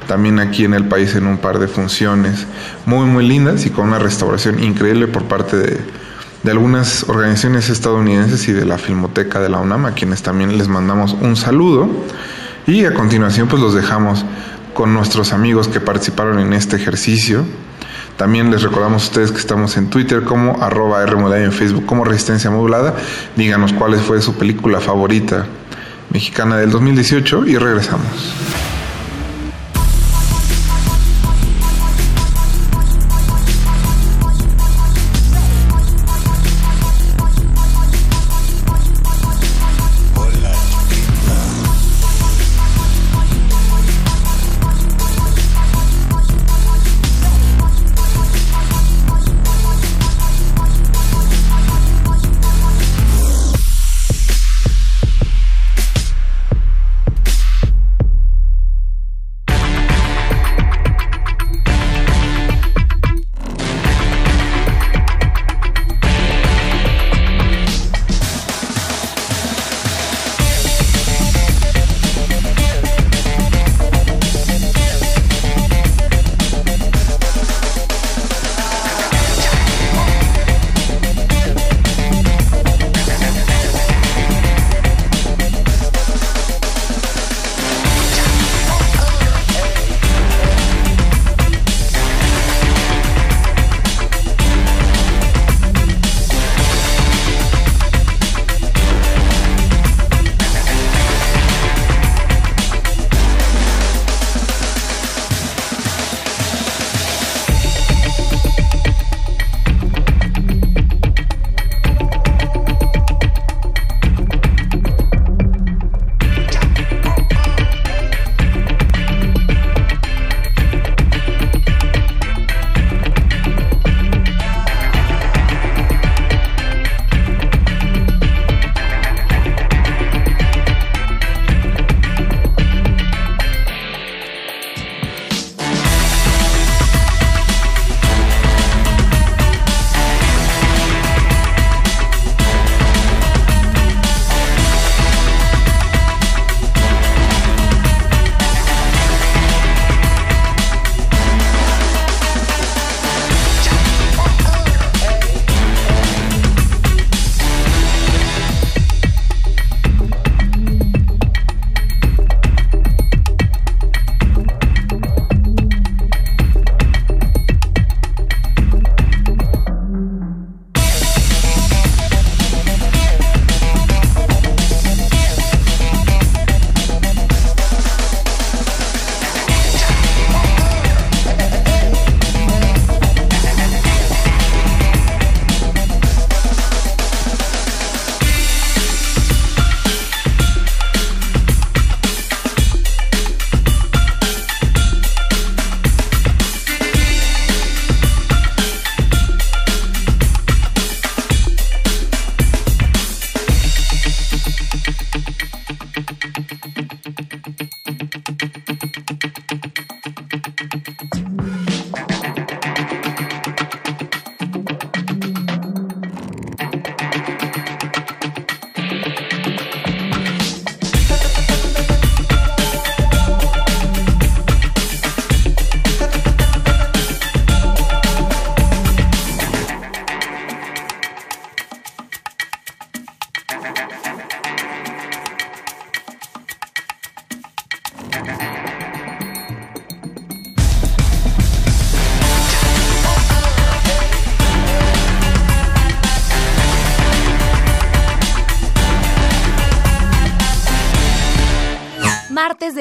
también aquí en el país en un par de funciones muy muy lindas y con una restauración increíble por parte de, de algunas organizaciones estadounidenses y de la Filmoteca de la UNAM, a quienes también les mandamos un saludo. Y a continuación pues los dejamos con nuestros amigos que participaron en este ejercicio. También les recordamos a ustedes que estamos en Twitter como arroba Rmodulada y en Facebook como Resistencia Modulada. Díganos cuál fue su película favorita mexicana del 2018 y regresamos.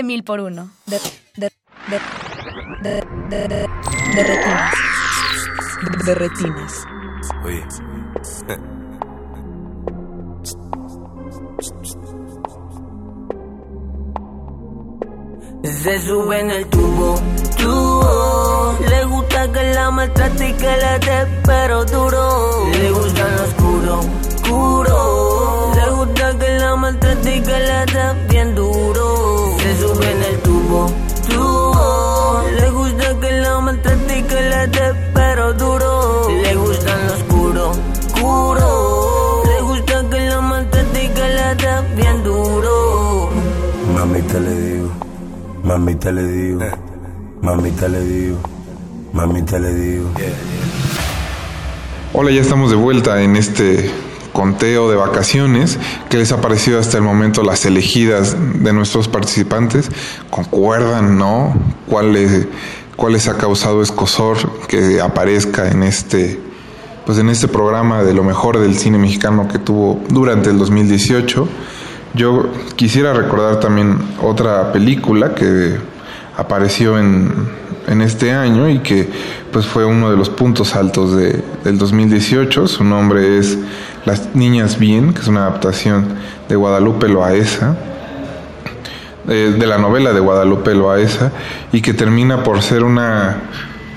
De mil por uno. De, de, de, de, de, de, De retinas. De retinas. Oye. Se sube en el tubo, tubo. Le gusta que la maltrate y que la dé, pero duro. Le gusta lo oscuro, oscuro. Le gusta que la maltrate y que la dé mamita le digo, mamita le digo, mamita le digo. Hola, ya estamos de vuelta en este conteo de vacaciones. ¿Qué les ha parecido hasta el momento las elegidas de nuestros participantes? ¿Concuerdan, no? ¿Cuál les, cuál les ha causado escosor que aparezca en este, pues en este programa de lo mejor del cine mexicano que tuvo durante el 2018? Yo quisiera recordar también otra película que apareció en, en este año y que pues fue uno de los puntos altos de, del 2018. Su nombre es Las Niñas Bien, que es una adaptación de Guadalupe Loaesa, eh, de la novela de Guadalupe Loaesa, y que termina por ser una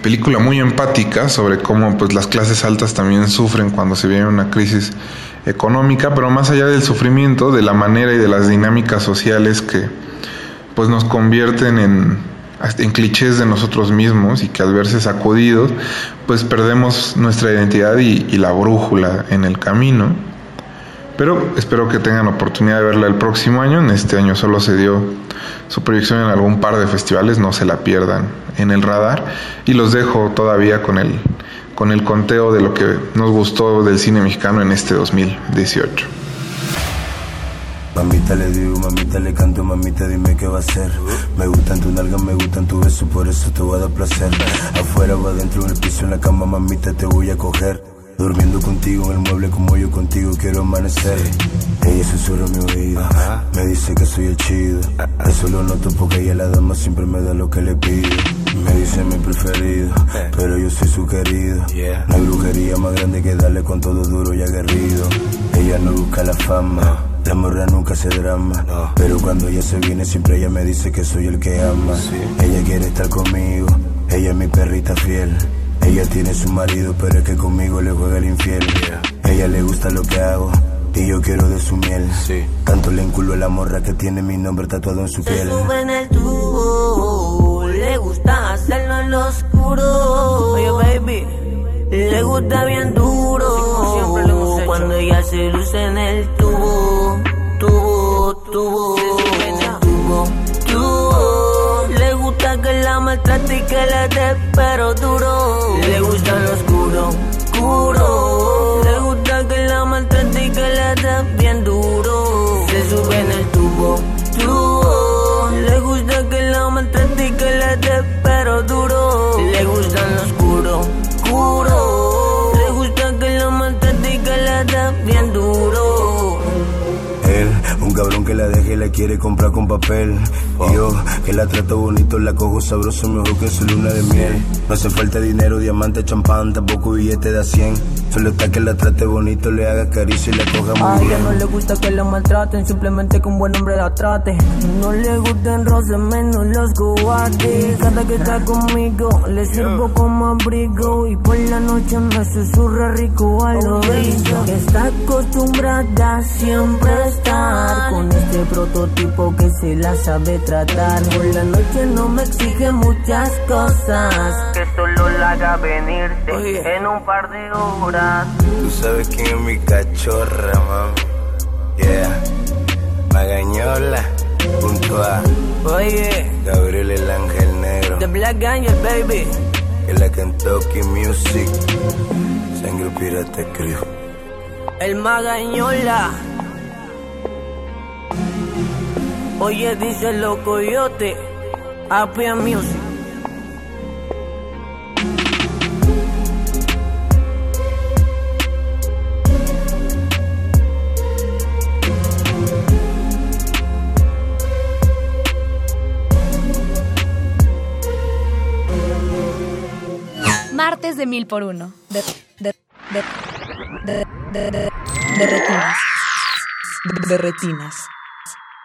película muy empática sobre cómo pues las clases altas también sufren cuando se viene una crisis económica, pero más allá del sufrimiento, de la manera y de las dinámicas sociales que pues nos convierten en, en clichés de nosotros mismos y que al verse sacudidos, pues perdemos nuestra identidad y, la brújula en el camino. Pero espero que tengan oportunidad de verla el próximo año. En este año solo se dio su proyección en algún par de festivales, no se la pierdan en el radar. Y los dejo todavía con el, con el conteo de lo que nos gustó del cine mexicano en este 2018. Mamita le digo, mamita le canto, mamita dime qué va a hacer. Me gustan tu nalgas, me gustan tu beso, por eso te voy a dar placer. Afuera o adentro, en el piso, en la cama, mamita te voy a coger. Durmiendo contigo en el mueble como yo contigo quiero amanecer. Ella susurra mi oído, me dice que soy el chido. Eso lo noto porque ella la dama siempre me da lo que le pido. Me dice mi preferido, pero yo soy su querido. No hay brujería más grande que darle con todo duro y aguerrido. Ella no busca la fama. La morra nunca se drama, pero cuando ella se viene siempre ella me dice que soy el que ama. Ella quiere estar conmigo, ella es mi perrita fiel. Ella tiene su marido, pero es que conmigo le juega el infiel. Ella le gusta lo que hago y yo quiero de su miel. Tanto le enculo a la morra que tiene mi nombre tatuado en su Se piel. sube en el tubo, le gusta hacerlo en lo oscuro. Oye, baby, le gusta bien duro. Cuando ella se luce en el tubo, tubo, tubo. La maltrate y que le dé, pero duro. Le gusta lo oscuro, oscuro. Le gusta que la maltrate y que le dé bien duro. Se sube en el tubo, tubo. Le gusta que la maltrate y que le dé, pero duro. Le gusta lo oscuro, oscuro. Le gusta que la maltrate y que le dé bien duro. Él, un cabrón que la y la quiere comprar con papel. Y yo, que la trato bonito, la cojo sabroso mejor que su luna de miel. No hace falta dinero, diamante, champán, tampoco billete de a 100. Solo está que la trate bonito, le haga caricia y la coja A muy ella bien. no le gusta que la maltraten, simplemente que un buen hombre la trate. No le gustan rosas, menos los cobardes. Cada que está conmigo, le sirvo como abrigo. Y por la noche me susurra rico al oído. Está acostumbrada siempre a estar con este prototipo que se la sabe tratar. Por la noche no me exige muchas cosas. Que solo la haga venirte en un par de horas. Tú sabes quién es mi cachorra, mami. Yeah. Magañola, junto a Oye, Gabriel el Ángel Negro. The Black Angel, baby. En la Kentucky Music. Sangre pirata crew. El Magañola. Oye, dice los coyotes, Apia Music. Martes de mil por uno. De, de, de, de, de, de, de retinas. De retinas.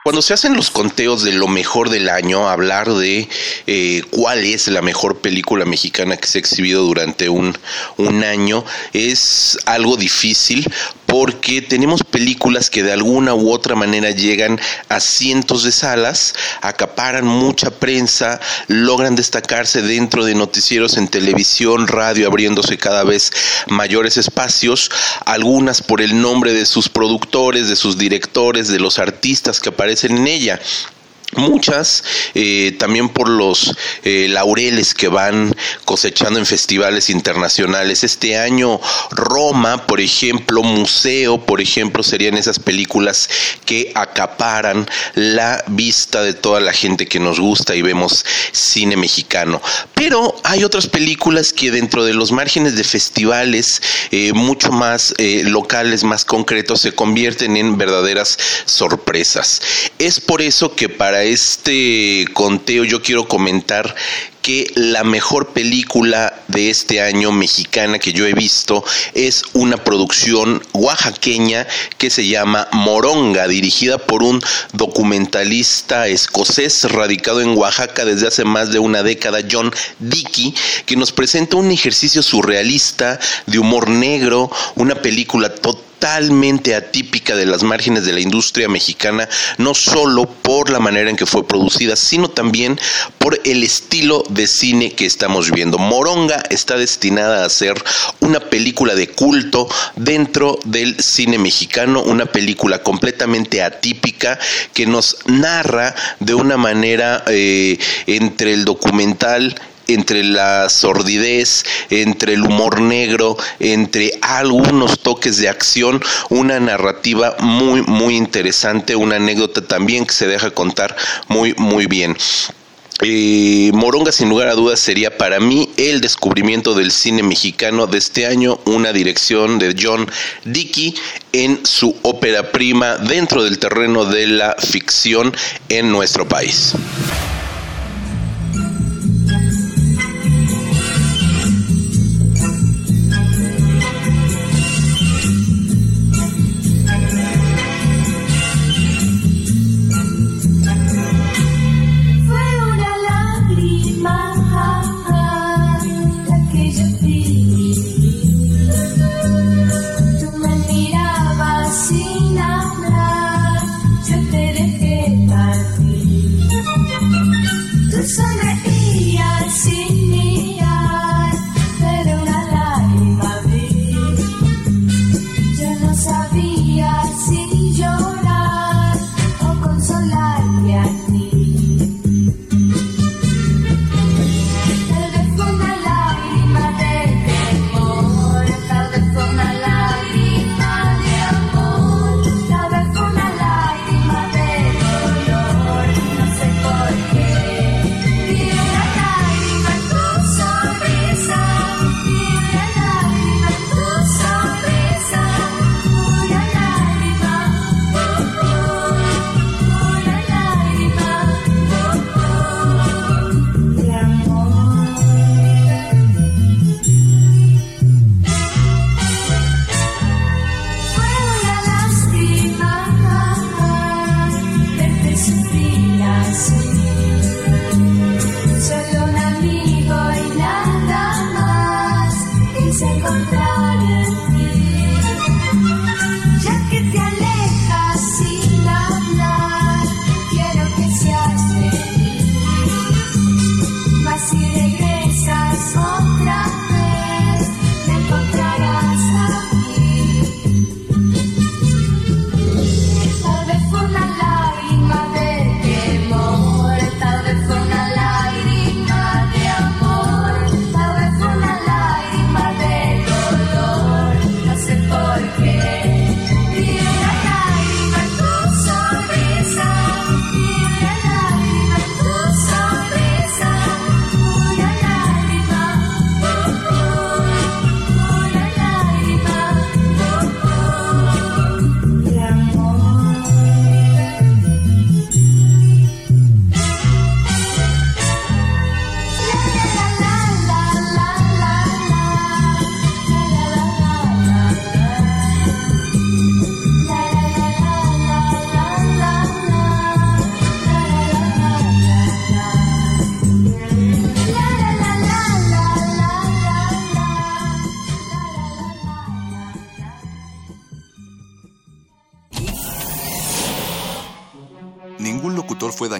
Cuando se hacen los conteos de lo mejor del año, hablar de eh, cuál es la mejor película mexicana que se ha exhibido durante un, un año es algo difícil porque tenemos películas que de alguna u otra manera llegan a cientos de salas, acaparan mucha prensa, logran destacarse dentro de noticieros en televisión, radio, abriéndose cada vez mayores espacios, algunas por el nombre de sus productores, de sus directores, de los artistas que aparecen en ella. Muchas eh, también por los eh, laureles que van cosechando en festivales internacionales. Este año Roma, por ejemplo, Museo, por ejemplo, serían esas películas que acaparan la vista de toda la gente que nos gusta y vemos cine mexicano. Pero hay otras películas que dentro de los márgenes de festivales eh, mucho más locales, más concretos, se convierten en verdaderas sorpresas. Es por eso que para este conteo yo quiero comentar que la mejor película de este año mexicana que yo he visto es una producción oaxaqueña que se llama Moronga, dirigida por un documentalista escocés radicado en Oaxaca desde hace más de una década, John Dickey, que nos presenta un ejercicio surrealista de humor negro, una película totalmente totalmente atípica de las márgenes de la industria mexicana, no solo por la manera en que fue producida, sino también por el estilo de cine que estamos viendo. Moronga está destinada a ser una película de culto dentro del cine mexicano, una película completamente atípica que nos narra de una manera eh, entre el documental entre la sordidez, entre el humor negro, entre algunos toques de acción, una narrativa muy, muy interesante, una anécdota también que se deja contar muy, muy bien. Eh, Moronga sin lugar a dudas sería para mí el descubrimiento del cine mexicano de este año, una dirección de John Dickey en su ópera prima dentro del terreno de la ficción en nuestro país.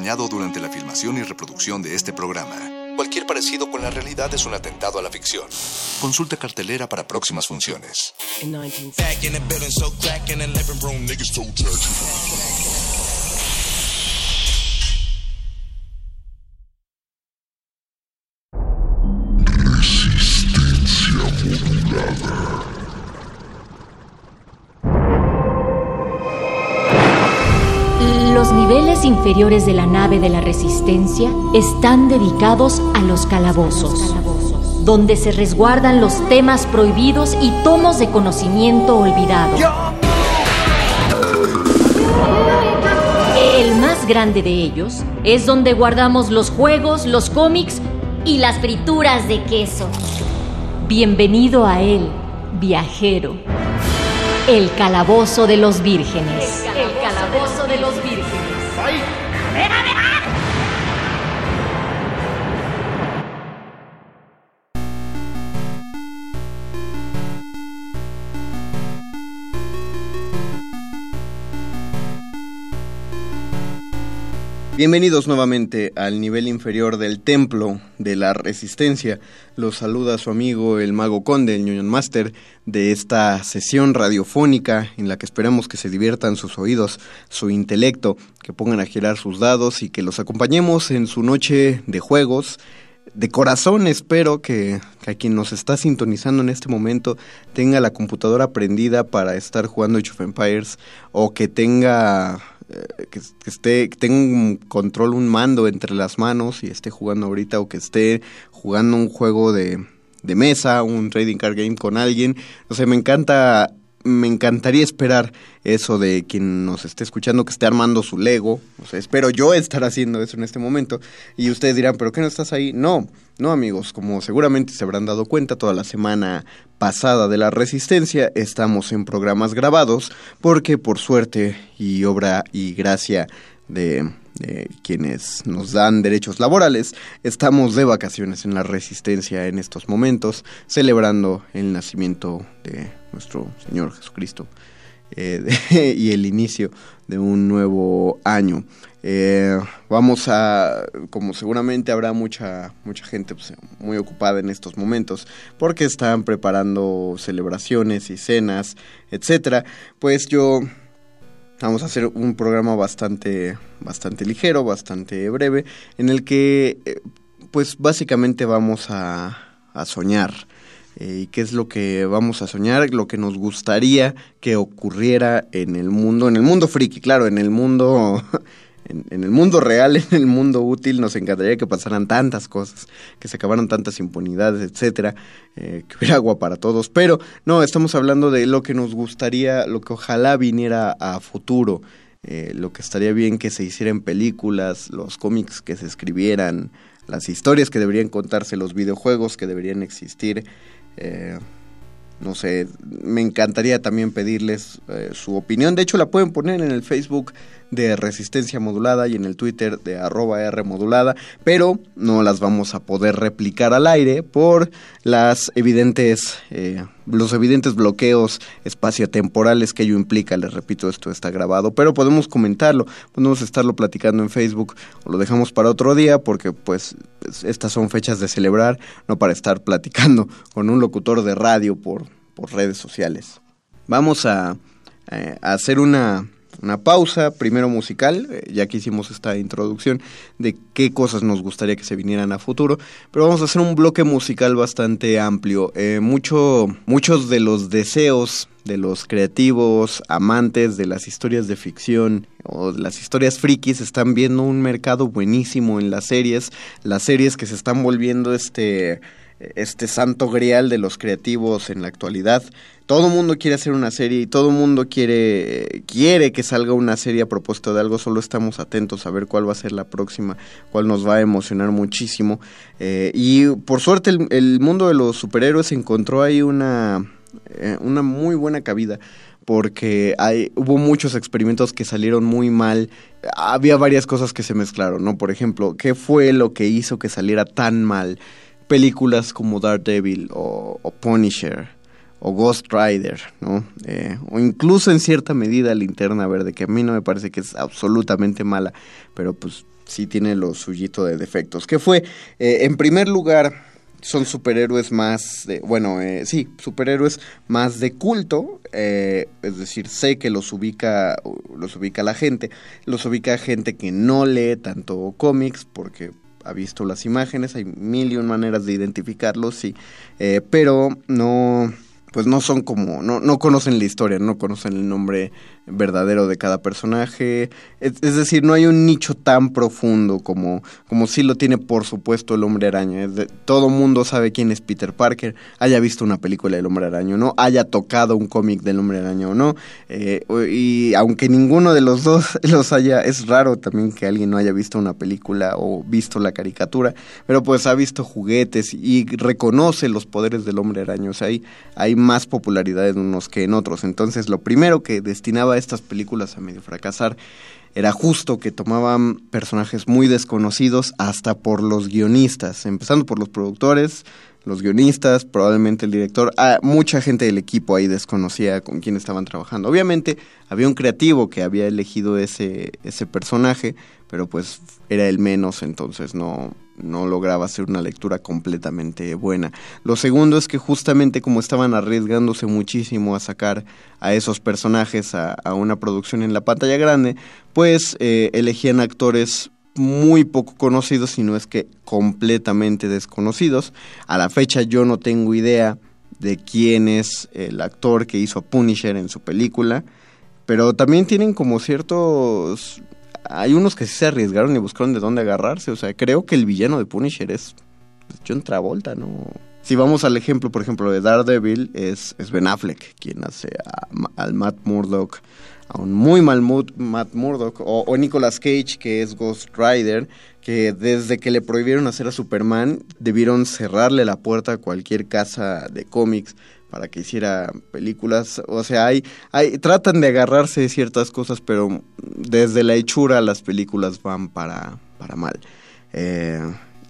Dañado durante la filmación y reproducción de este programa. Cualquier parecido con la realidad es un atentado a la ficción. Consulta cartelera para próximas funciones. Inferiores de la nave de la Resistencia están dedicados a los calabozos, donde se resguardan los temas prohibidos y tomos de conocimiento olvidado. El más grande de ellos es donde guardamos los juegos, los cómics y las frituras de queso. Bienvenido a él, viajero. El calabozo de los vírgenes. El calabozo de los vírgenes. Bienvenidos nuevamente al nivel inferior del templo de la resistencia. Los saluda su amigo el mago conde, el Union Master, de esta sesión radiofónica en la que esperamos que se diviertan sus oídos, su intelecto, que pongan a girar sus dados y que los acompañemos en su noche de juegos. De corazón espero que, a quien nos está sintonizando en este momento tenga la computadora prendida para estar jugando Age of Empires o que tenga que, que esté que tenga un control, un mando entre las manos y esté jugando ahorita o que esté jugando un juego de, de mesa, un trading card game con alguien. O sea, me encanta me encantaría esperar eso de quien nos esté escuchando que esté armando su Lego. O sea, espero yo estar haciendo eso en este momento. Y ustedes dirán, ¿pero qué no estás ahí? No, no amigos, como seguramente se habrán dado cuenta, toda la semana pasada de la Resistencia estamos en programas grabados porque por suerte y obra y gracia de, quienes nos dan derechos laborales, estamos de vacaciones en la Resistencia en estos momentos, celebrando el nacimiento de nuestro Señor Jesucristo eh, y el inicio de un nuevo año. Eh, vamos a, como seguramente habrá mucha mucha gente pues, muy ocupada en estos momentos, porque están preparando celebraciones y cenas, etcétera. Pues yo Vamos a hacer un programa bastante, bastante ligero, bastante breve, en el que, eh, pues básicamente vamos a, a soñar. Eh, ¿Y qué es lo que vamos a soñar? Lo que nos gustaría que ocurriera en el mundo, en el mundo friki, claro, en el mundo, en, el mundo real, en el mundo útil, nos encantaría que pasaran tantas cosas, que se acabaran tantas impunidades, etcétera, eh, que hubiera agua para todos. Pero no, estamos hablando de lo que nos gustaría, lo que ojalá viniera a futuro, eh, lo que estaría bien que se hicieran películas, los cómics que se escribieran, las historias que deberían contarse, los videojuegos que deberían existir. Eh, no sé, me encantaría también pedirles eh, su opinión. De hecho, la pueden poner en el Facebook de Resistencia Modulada y en el Twitter de arroba R pero no las vamos a poder replicar al aire por las evidentes, eh, los evidentes bloqueos espaciotemporales que ello implica. Les repito, esto está grabado, pero podemos comentarlo, podemos estarlo platicando en Facebook o lo dejamos para otro día porque pues es- estas son fechas de celebrar, no para estar platicando con un locutor de radio por, por redes sociales. Vamos a, eh, a hacer una, una pausa, primero musical, eh, ya que hicimos esta introducción de qué cosas nos gustaría que se vinieran a futuro, pero vamos a hacer un bloque musical bastante amplio. Eh, mucho, muchos de los deseos de los creativos, amantes de las historias de ficción o de las historias frikis están viendo un mercado buenísimo en las series, las series que se están volviendo este este santo grial de los creativos en la actualidad. Todo mundo quiere hacer una serie y todo mundo quiere quiere que salga una serie a propósito de algo. Solo estamos atentos a ver cuál va a ser la próxima, cuál nos va a emocionar muchísimo. Eh, y por suerte el, el mundo de los superhéroes encontró ahí una eh, una muy buena cabida porque hay, hubo muchos experimentos que salieron muy mal. Había varias cosas que se mezclaron, ¿no? Por ejemplo, ¿qué fue lo que hizo que saliera tan mal? Películas como Daredevil o, o Punisher o Ghost Rider, ¿no? Eh, o incluso en cierta medida Linterna Verde, que a mí no me parece que es absolutamente mala, pero pues sí tiene lo suyito de defectos. ¿Qué fue? Eh, en primer lugar, son superhéroes más, de, bueno, eh, sí, superhéroes más de culto, eh, es decir, sé que los ubica, los ubica la gente, los ubica gente que no lee tanto cómics porque ha visto las imágenes, hay mil y un maneras de identificarlos, sí, eh, pero no, pues no son como, no, no conocen la historia, no conocen el nombre verdadero de cada personaje, es, decir, no hay un nicho tan profundo como, como sí lo tiene por supuesto el hombre araña, de- todo mundo sabe quién es Peter Parker, haya visto una película del hombre araña o no, haya tocado un cómic del hombre araña o no, eh, y aunque ninguno de los dos los haya, es raro también que alguien no haya visto una película o visto la caricatura, pero pues ha visto juguetes y reconoce los poderes del hombre araña, o sea, hay, hay más popularidad en unos que en otros, entonces lo primero que destinaba estas películas a medio fracasar era justo que tomaban personajes muy desconocidos hasta por los guionistas, empezando por los productores, los guionistas, probablemente el director, ah, mucha gente del equipo ahí desconocía con quién estaban trabajando. Obviamente había un creativo que había elegido ese, ese personaje, pero pues era el menos, entonces no, no lograba hacer una lectura completamente buena. Lo segundo es que justamente como estaban arriesgándose muchísimo a sacar a esos personajes a, a una producción en la pantalla grande, pues eh, elegían actores muy poco conocidos, si no es que completamente desconocidos. A la fecha yo no tengo idea de quién es el actor que hizo Punisher en su película, pero también tienen como ciertos... Hay unos que sí se arriesgaron y buscaron de dónde agarrarse, o sea, creo que el villano de Punisher es John Travolta, ¿no? Si vamos al ejemplo, por ejemplo, de Daredevil, es, Ben Affleck quien hace a al Matt Murdock, a un muy mal Matt Murdock, o, o Nicolas Cage, que es Ghost Rider, que desde que le prohibieron hacer a Superman, debieron cerrarle la puerta a cualquier casa de cómics para que hiciera películas. O sea, hay, hay, tratan de agarrarse de ciertas cosas, pero desde la hechura las películas van para, para mal. Eh,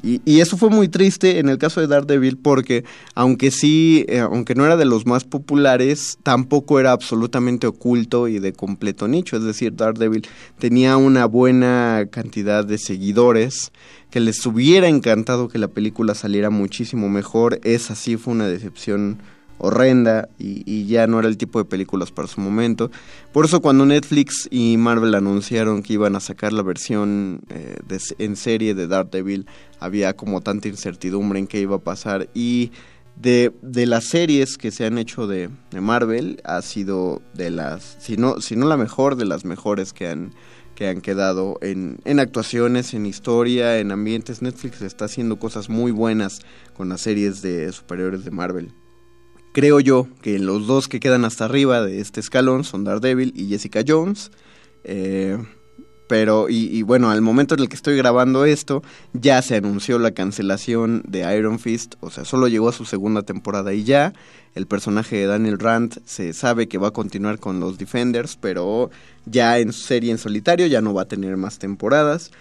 y, y eso fue muy triste en el caso de Daredevil porque aunque sí, eh, aunque no era de los más populares, tampoco era absolutamente oculto y de completo nicho. Es decir, Daredevil tenía una buena cantidad de seguidores que les hubiera encantado que la película saliera muchísimo mejor. Esa sí fue una decepción horrenda y, ya no era el tipo de películas para su momento. Por eso cuando Netflix y Marvel anunciaron que iban a sacar la versión eh, en serie de Daredevil, había como tanta incertidumbre en qué iba a pasar y de, de las series que se han hecho de, de Marvel ha sido de las, si no, si no la mejor, de las mejores que han que han quedado en, en actuaciones, en historia, en ambientes. Netflix está haciendo cosas muy buenas con las series de superiores de Marvel. Creo yo que los dos que quedan hasta arriba de este escalón son Daredevil y Jessica Jones. Eh, pero, y, bueno, al momento en el que estoy grabando esto, ya se anunció la cancelación de Iron Fist. O sea, solo llegó a su segunda temporada y ya. El personaje de Daniel Rand se sabe que va a continuar con los Defenders, pero ya en serie en solitario ya no va a tener más temporadas.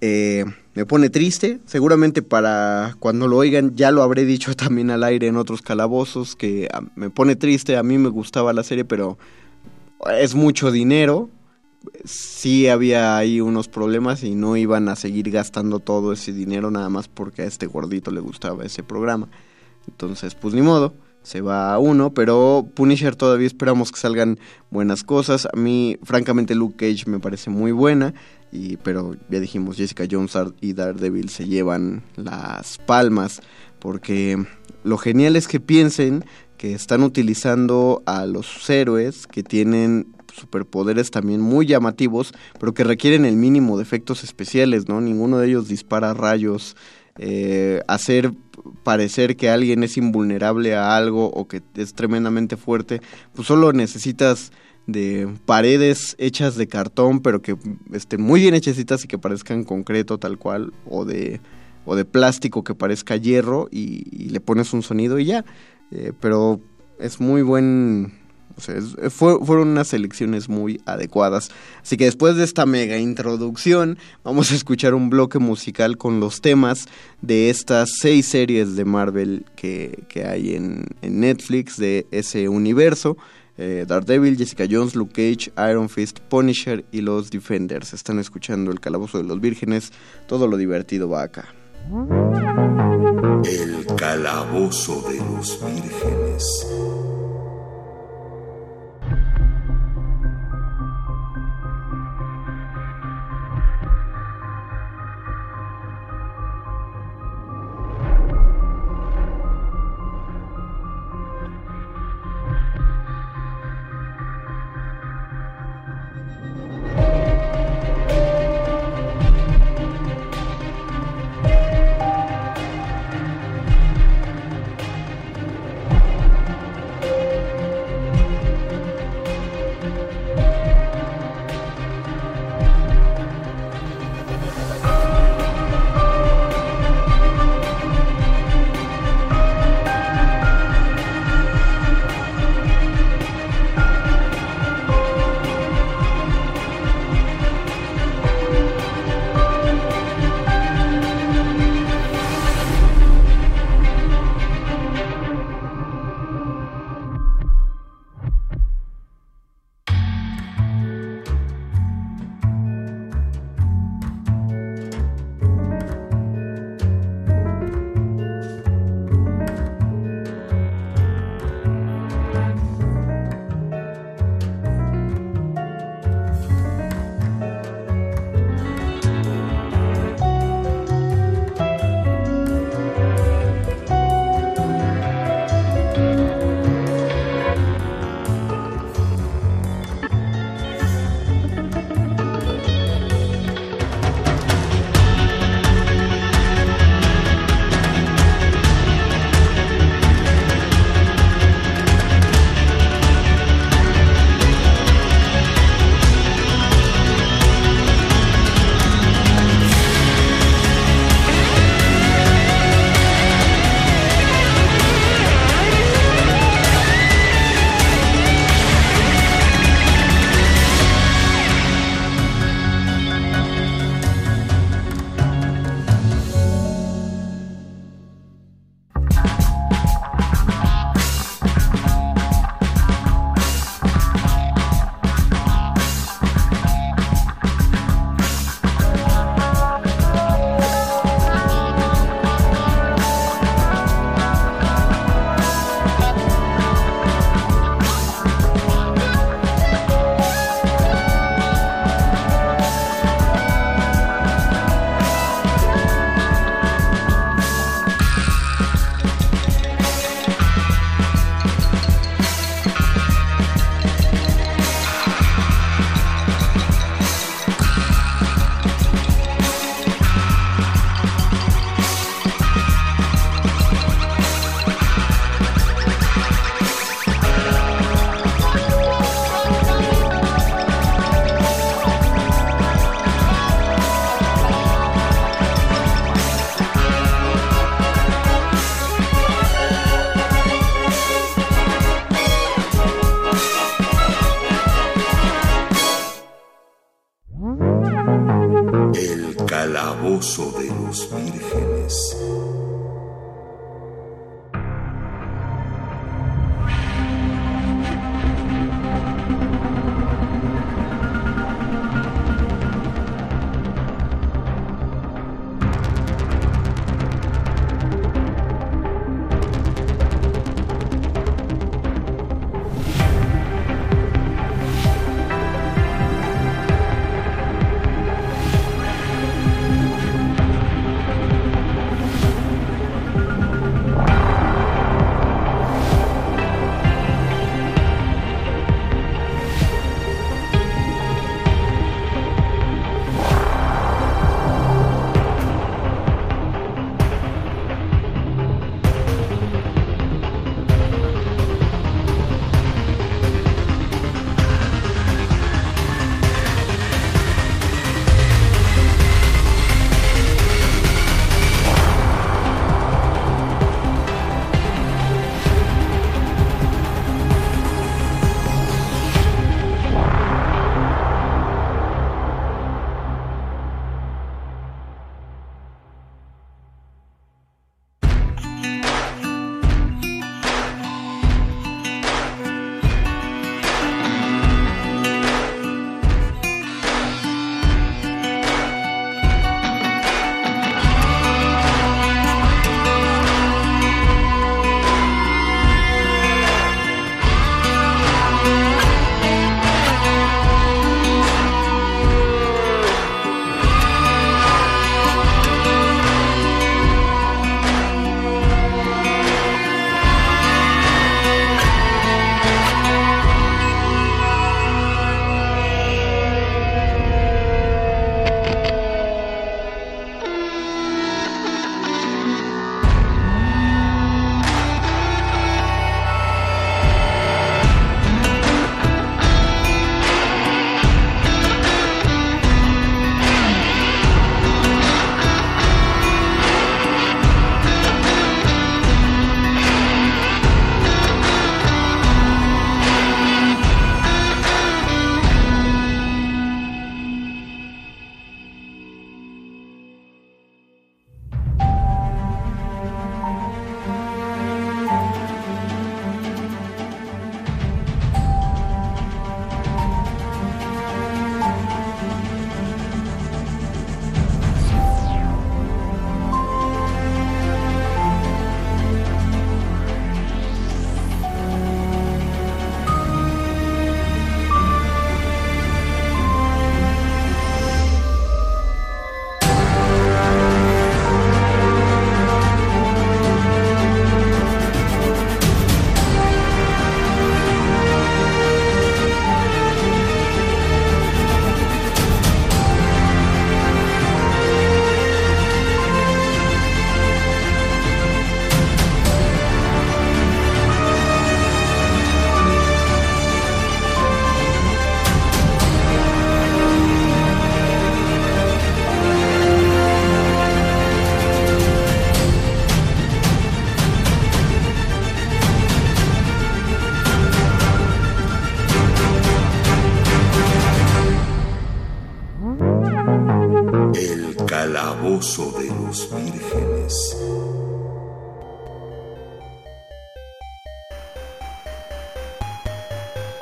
Eh, me pone triste, seguramente para cuando lo oigan ya lo habré dicho también al aire en otros calabozos, que ah, me pone triste, a mí me gustaba la serie, pero es mucho dinero, sí había ahí unos problemas y no iban a seguir gastando todo ese dinero nada más porque a este gordito le gustaba ese programa. Entonces, pues ni modo, se va a uno, pero Punisher todavía esperamos que salgan buenas cosas. A mí, francamente, Luke Cage me parece muy buena, y, pero ya dijimos, Jessica Jones y Daredevil se llevan las palmas, porque lo genial es que piensen que están utilizando a los héroes que tienen superpoderes también muy llamativos, pero que requieren el mínimo de efectos especiales, ¿no? Ninguno de ellos dispara rayos. Eh, hacer parecer que alguien es invulnerable a algo o que es tremendamente fuerte, pues solo necesitas de paredes hechas de cartón, pero que estén muy bien hechecitas y que parezcan concreto tal cual, o de, o de plástico que parezca hierro y, le pones un sonido y ya. Eh, pero es muy buen fue- fueron unas elecciones muy adecuadas. Así que después de esta mega introducción, vamos a escuchar un bloque musical con los temas de estas seis series de Marvel que, que hay en, en Netflix de ese universo. eh, Daredevil, Jessica Jones, Luke Cage, Iron Fist, Punisher y los Defenders. Están escuchando el Calabozo de los Vírgenes. Todo lo divertido va acá. El calabozo de los vírgenes.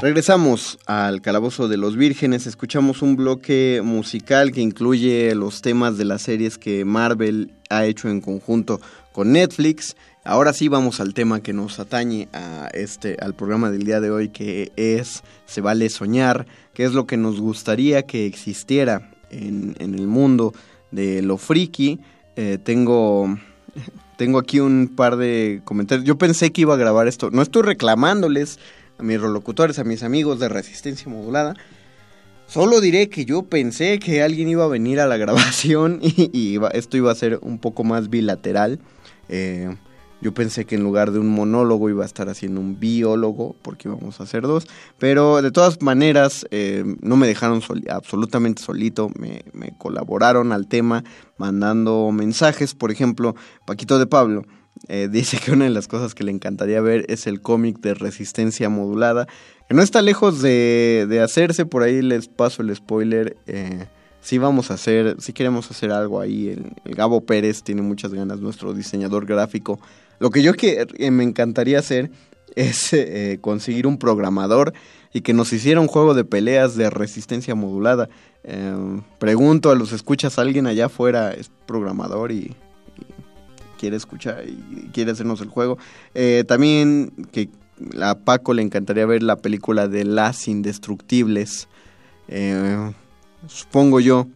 Regresamos al Calabozo de los Vírgenes, escuchamos un bloque musical que incluye los temas de las series que Marvel ha hecho en conjunto con Netflix. Ahora sí vamos al tema que nos atañe a este al programa del día de hoy que es Se vale soñar, que es lo que nos gustaría que existiera en, el mundo de lo friki. Eh, tengo tengo aquí un par de comentarios. Yo pensé que iba a grabar esto. No estoy reclamándoles a mis relocutores, a mis amigos de Resistencia Modulada. Solo diré que yo pensé que alguien iba a venir a la grabación y, iba- esto iba a ser un poco más bilateral. Eh, yo pensé que en lugar de un monólogo iba a estar haciendo un biólogo, porque íbamos a hacer dos. Pero de todas maneras, eh, no me dejaron absolutamente solito. Me colaboraron al tema mandando mensajes. Por ejemplo, Paquito de Pablo eh, dice que una de las cosas que le encantaría ver es el cómic de resistencia modulada. Que no está lejos de, de hacerse. Por ahí les paso el spoiler. Eh, sí vamos a hacer, sí queremos hacer algo ahí. El, Gabo Pérez tiene muchas ganas, nuestro diseñador gráfico. Lo que yo que, eh, me encantaría hacer es conseguir un programador y que nos hiciera un juego de peleas de resistencia modulada. Pregunto a los escuchas, alguien allá afuera es programador y quiere escuchar y quiere hacernos el juego. Eh, también que a Paco le encantaría ver la película de Las Indestructibles. Eh, supongo yo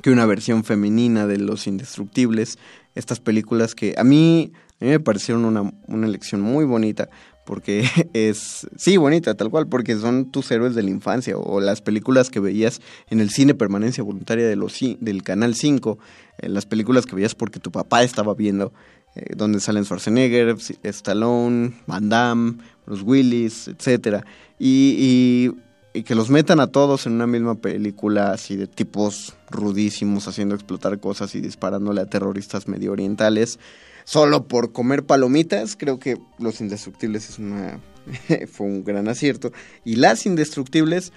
que una versión femenina de Los Indestructibles. Estas películas que a mí, a mí me parecieron una, una elección muy bonita. Porque es, sí, bonita, tal cual, porque son tus héroes de la infancia o las películas que veías en el cine permanencia voluntaria de los, del Canal 5, eh, las películas que veías porque tu papá estaba viendo, eh, donde salen Schwarzenegger, Stallone, Van Damme, Bruce Willis, etcétera y, y, y que los metan a todos en una misma película así de tipos rudísimos haciendo explotar cosas y disparándole a terroristas medio orientales solo por comer palomitas, creo que Los Indestructibles es una fue un gran acierto y Las Indestructibles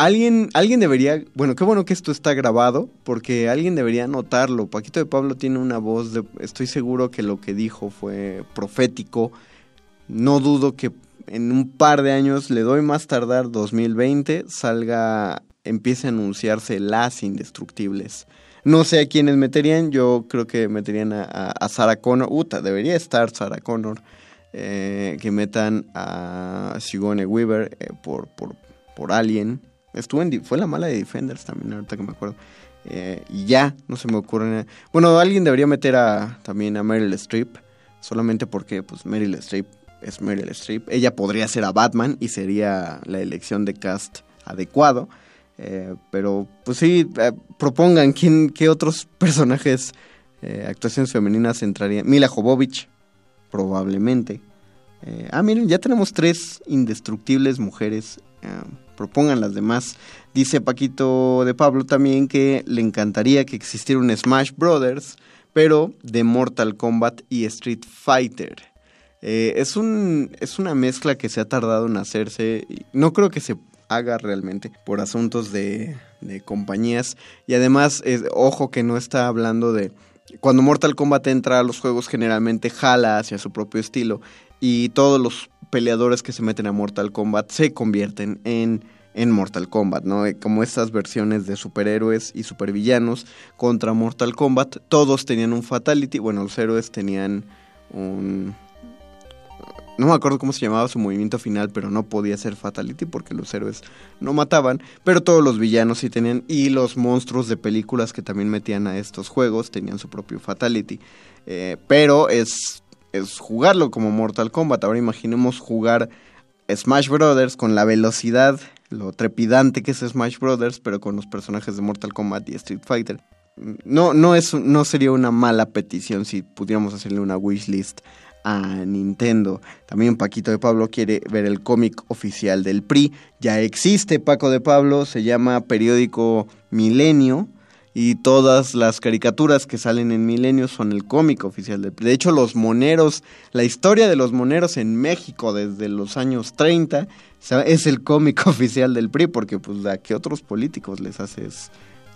Alguien, alguien debería, bueno, qué bueno que esto está grabado, porque alguien debería notarlo. Paquito de Pablo tiene una voz, de, estoy seguro que lo que dijo fue profético. No dudo que en un par de años, le doy más tardar 2020, salga, empiece a anunciarse las indestructibles. No sé a quiénes meterían, yo creo que meterían a, a, Sarah Connor. Uta, debería estar Sarah Connor. Eh, que metan a Sigourney Weaver eh, por, por, por Alien. Estuvo en, fue la mala de Defenders también, ahorita que me acuerdo. Eh, y ya, no se me ocurre. Bueno, alguien debería meter a, también a Meryl Streep, solamente porque pues Meryl Streep es Meryl Streep. Ella podría ser a Batman y sería la elección de cast adecuado. Eh, pero pues sí, eh, propongan quién, qué otros personajes, eh, actuaciones femeninas entrarían. Mila Jovovich, probablemente. Ah, miren, ya tenemos tres indestructibles mujeres. propongan las demás. Dice Paquito de Pablo también que le encantaría que existiera un Smash Brothers, pero de Mortal Kombat y Street Fighter. Es, un, es una mezcla que se ha tardado en hacerse. No creo que se haga realmente por asuntos de, de compañías. Y además, eh, ojo que no está hablando de... Cuando Mortal Kombat entra a los juegos generalmente jala hacia su propio estilo y todos los peleadores que se meten a Mortal Kombat se convierten en, en Mortal Kombat, ¿no? Eh, Como estas versiones de superhéroes y supervillanos contra Mortal Kombat, todos tenían un fatality, bueno, los héroes tenían un... No me acuerdo cómo se llamaba su movimiento final, pero no podía ser fatality porque los héroes no mataban, pero todos los villanos sí tenían y los monstruos de películas que también metían a estos juegos tenían su propio fatality. Eh, pero es es jugarlo como Mortal Kombat. Ahora imaginemos jugar Smash Brothers con la velocidad, lo trepidante que es Smash Brothers, pero con los personajes de Mortal Kombat y Street Fighter. No, no, es, no sería una mala petición si pudiéramos hacerle una wishlist a Nintendo. También Paquito de Pablo quiere ver el cómic oficial del PRI. Ya existe Paco de Pablo, se llama Periódico Milenio y todas las caricaturas que salen en Milenio son el cómic oficial del PRI. De hecho, los moneros, la historia de los moneros en México desde los años 30 es el cómic oficial del PRI, porque pues a qué otros políticos les haces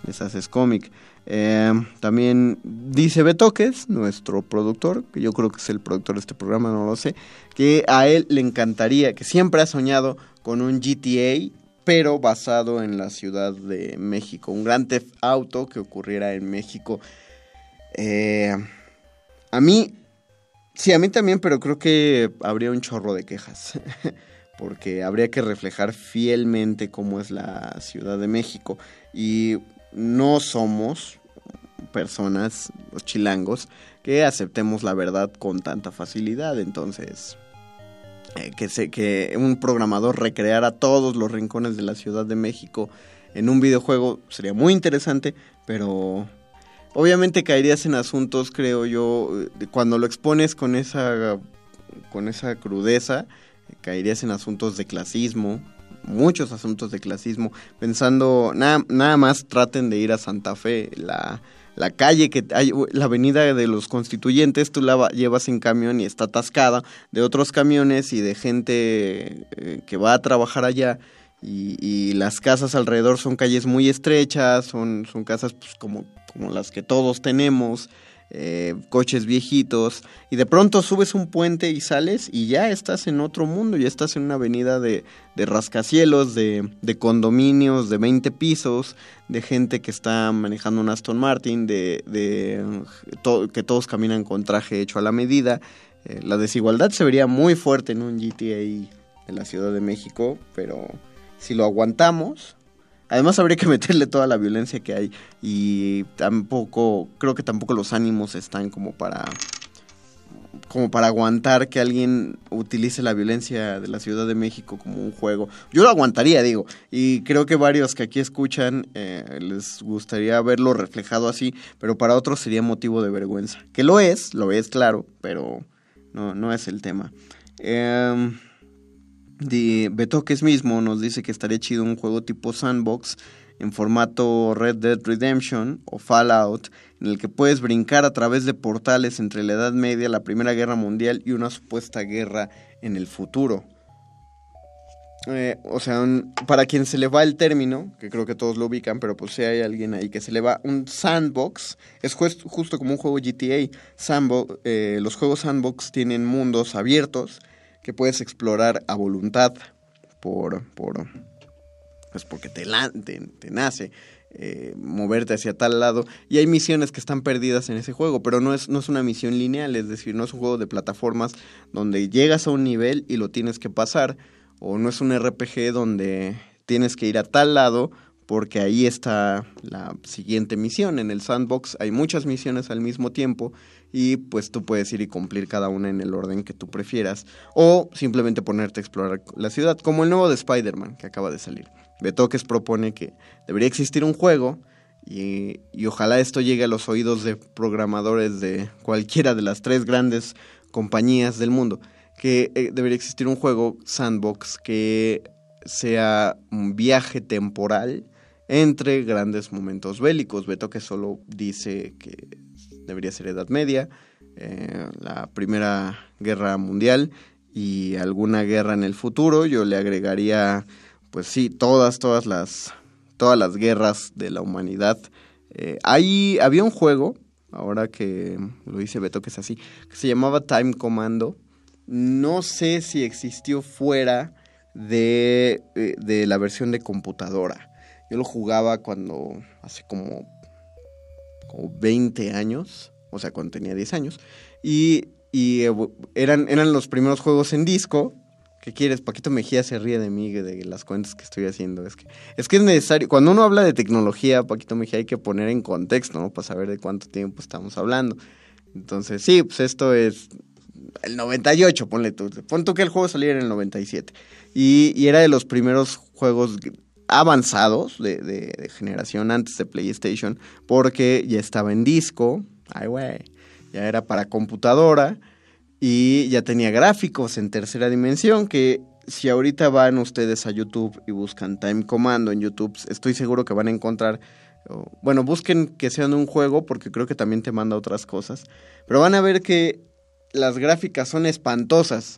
Esa es cómic. Eh, también dice Betoques, nuestro productor, que yo creo que es el productor de este programa, no lo sé, que a él le encantaría, que siempre ha soñado con un GTA, pero basado en la Ciudad de México. Un gran Theft Auto que ocurriera en México. Eh, a mí, sí, a mí también, pero creo que habría un chorro de quejas. porque habría que reflejar fielmente cómo es la Ciudad de México. Y no somos personas, los chilangos, que aceptemos la verdad con tanta facilidad. Entonces, eh, que, se, que un programador recreara todos los rincones de la Ciudad de México en un videojuego sería muy interesante, pero obviamente caerías en asuntos, creo yo, cuando lo expones con esa, con esa crudeza, caerías en asuntos de clasismo, muchos asuntos de clasismo, pensando, nada, nada más traten de ir a Santa Fe, la, la calle que hay, la avenida de los constituyentes, tú la va- llevas en camión y está atascada de otros camiones y de gente eh, que va a trabajar allá. Y, y las casas alrededor son calles muy estrechas, son, son casas pues, como, como las que todos tenemos, eh, coches viejitos, y de pronto subes un puente y sales y ya estás en otro mundo, ya estás en una avenida de, de rascacielos, de, de condominios de 20 pisos, de gente que está manejando un Aston Martin, de, de que todos caminan con traje hecho a la medida. Eh, la desigualdad se vería muy fuerte en un GTA en la Ciudad de México, pero si lo aguantamos, además habría que meterle toda la violencia que hay y tampoco, creo que tampoco los ánimos están como para como para aguantar que alguien utilice la violencia de la Ciudad de México como un juego. Yo lo aguantaría, digo, y creo que varios que aquí escuchan eh, les gustaría verlo reflejado así, pero para otros sería motivo de vergüenza. Que lo es, lo es, claro, pero no, no es el tema. Em, de Betoques mismo nos dice que estaría chido un juego tipo sandbox en formato Red Dead Redemption o Fallout, en el que puedes brincar a través de portales entre la Edad Media, la Primera Guerra Mundial y una supuesta guerra en el futuro. Eh, o sea, para quien se le va el término, que creo que todos lo ubican, pero pues si hay alguien ahí que se le va, un sandbox es justo como un juego GTA. Sandbo- eh, los juegos sandbox tienen mundos abiertos que puedes explorar a voluntad por, por pues porque te, te, te nace eh, moverte hacia tal lado y hay misiones que están perdidas en ese juego, pero no es, no es una misión lineal, es decir, no es un juego de plataformas donde llegas a un nivel y lo tienes que pasar, o no es un RPG donde tienes que ir a tal lado porque ahí está la siguiente misión. En el sandbox hay muchas misiones al mismo tiempo y pues tú puedes ir y cumplir cada una en el orden que tú prefieras o simplemente ponerte a explorar la ciudad, como el nuevo de Spider-Man que acaba de salir. Betoques propone que debería existir un juego y, y ojalá esto llegue a los oídos de programadores de cualquiera de las tres grandes compañías del mundo, que eh, debería existir un juego sandbox que sea un viaje temporal entre grandes momentos bélicos. Betoques solo dice que debería ser Edad Media, eh, la Primera Guerra Mundial y alguna guerra en el futuro. Yo le agregaría, pues sí, todas, todas las, todas las guerras de la humanidad. Eh, ahí había un juego, ahora que lo dice Beto, que es así, que se llamaba Time Commando. No sé si existió fuera de, eh, de la versión de computadora. Yo lo jugaba cuando, hace como, como 20 años, o sea, cuando tenía 10 años, y, y, eh, eran, eran los primeros juegos en disco. ¿Qué quieres? Paquito Mejía se ríe de mí, de las cuentas que estoy haciendo. Es que, es que es necesario, cuando uno habla de tecnología, Paquito Mejía, hay que poner en contexto, ¿no? Para saber de cuánto tiempo estamos hablando. Entonces, sí, pues esto es el 98, ponle tú. Pon tú que el juego saliera en el 97. Y, y era de los primeros juegos avanzados de, generación antes de PlayStation, porque ya estaba en disco, ay ya era para computadora y ya tenía gráficos en tercera dimensión que si ahorita van ustedes a YouTube y buscan Time Commando en YouTube, estoy seguro que van a encontrar bueno, busquen que sean un juego porque creo que también te manda otras cosas, pero van a ver que las gráficas son espantosas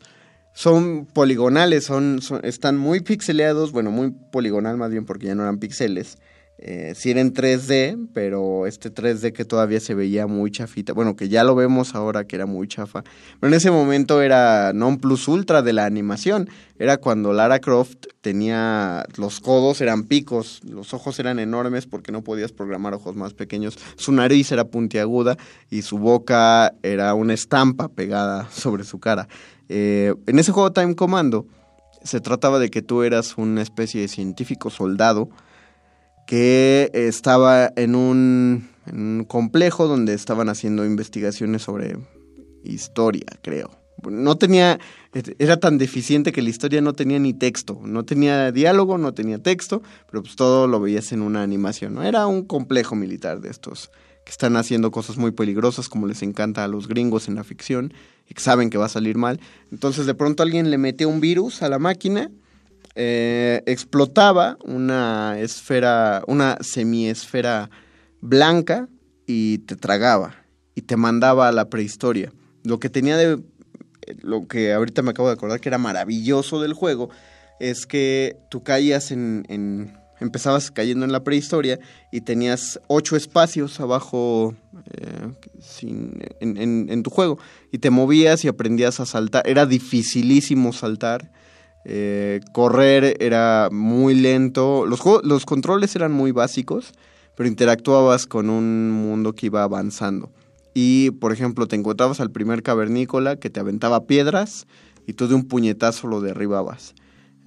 son poligonales, son, son, están muy pixeleados, bueno, muy poligonal más bien porque ya no eran pixeles. Eh, sí era en 3D, pero este 3D que todavía se veía muy chafita, bueno, que ya lo vemos ahora que era muy chafa, pero en ese momento era non plus ultra de la animación, era cuando Lara Croft tenía los codos eran picos, los ojos eran enormes porque no podías programar ojos más pequeños, su nariz era puntiaguda y su boca era una estampa pegada sobre su cara. Eh, en ese juego Time Commando se trataba de que tú eras una especie de científico soldado, que estaba en un, en un complejo donde estaban haciendo investigaciones sobre historia, creo. No tenía, era tan deficiente que la historia no tenía ni texto, no tenía diálogo, no tenía texto, pero pues todo lo veías en una animación, ¿no? Era un complejo militar de estos que están haciendo cosas muy peligrosas como les encanta a los gringos en la ficción y que saben que va a salir mal. Entonces de pronto alguien le metió un virus a la máquina eh, explotaba una esfera, una semiesfera blanca y te tragaba y te mandaba a la prehistoria. Lo que tenía de, lo que ahorita me acabo de acordar que era maravilloso del juego es que tú caías en, en empezabas cayendo en la prehistoria y tenías ocho espacios abajo eh, en, en tu juego y te movías y aprendías a saltar. Era dificilísimo saltar eh, correr era muy lento. Los, los controles eran muy básicos, pero interactuabas con un mundo que iba avanzando. Y, por ejemplo, te encontrabas al primer cavernícola que te aventaba piedras y tú de un puñetazo lo derribabas.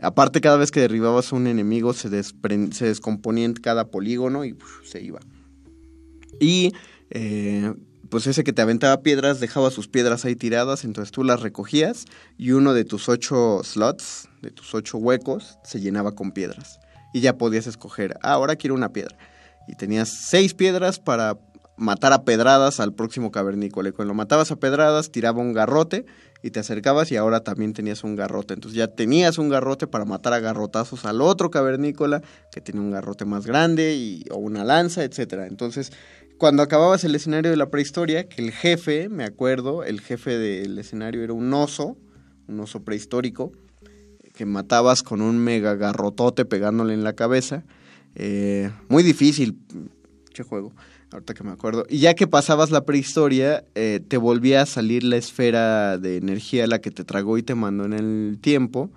Aparte, cada vez que derribabas a un enemigo se, descomponía en cada polígono y uf, se iba. Y eh, pues ese que te aventaba piedras dejaba sus piedras ahí tiradas, entonces tú las recogías y uno de tus ocho slots, de tus ocho huecos, se llenaba con piedras. Y ya podías escoger, ah, ahora quiero una piedra. Y tenías seis piedras para matar a pedradas al próximo cavernícola. Y cuando lo matabas a pedradas, tiraba un garrote y te acercabas y ahora también tenías un garrote. Entonces ya tenías un garrote para matar a garrotazos al otro cavernícola que tenía un garrote más grande y, o una lanza, etcétera. Entonces cuando acababas el escenario de la prehistoria, que el jefe, me acuerdo, el jefe del escenario era un oso, un oso prehistórico, que matabas con un mega garrotote pegándole en la cabeza. Eh, muy difícil, qué juego, ahorita que me acuerdo. Y ya que pasabas la prehistoria, eh, te volvía a salir la esfera de energía, la que te tragó y te mandó en el tiempo.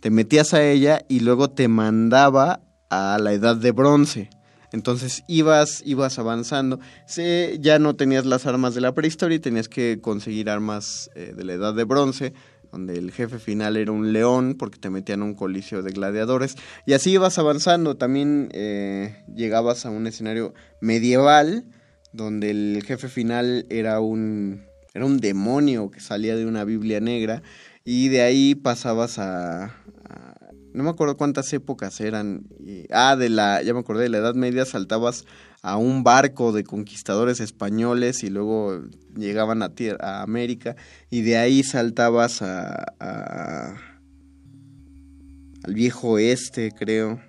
Te metías a ella y luego te mandaba a la edad de bronce. Entonces ibas, ibas avanzando. Sí, ya no tenías las armas de la prehistoria y tenías que conseguir armas eh, de la edad de bronce, donde el jefe final era un león, porque te metían un coliseo de gladiadores. Y así ibas avanzando. También eh, llegabas a un escenario medieval, donde el jefe final era un, era un demonio que salía de una Biblia negra. Y de ahí pasabas a, no me acuerdo cuántas épocas eran. Ah, de la, ya me acordé, de la Edad Media saltabas a un barco de conquistadores españoles y luego llegaban a, a América y de ahí saltabas a, a, al viejo oeste, creo.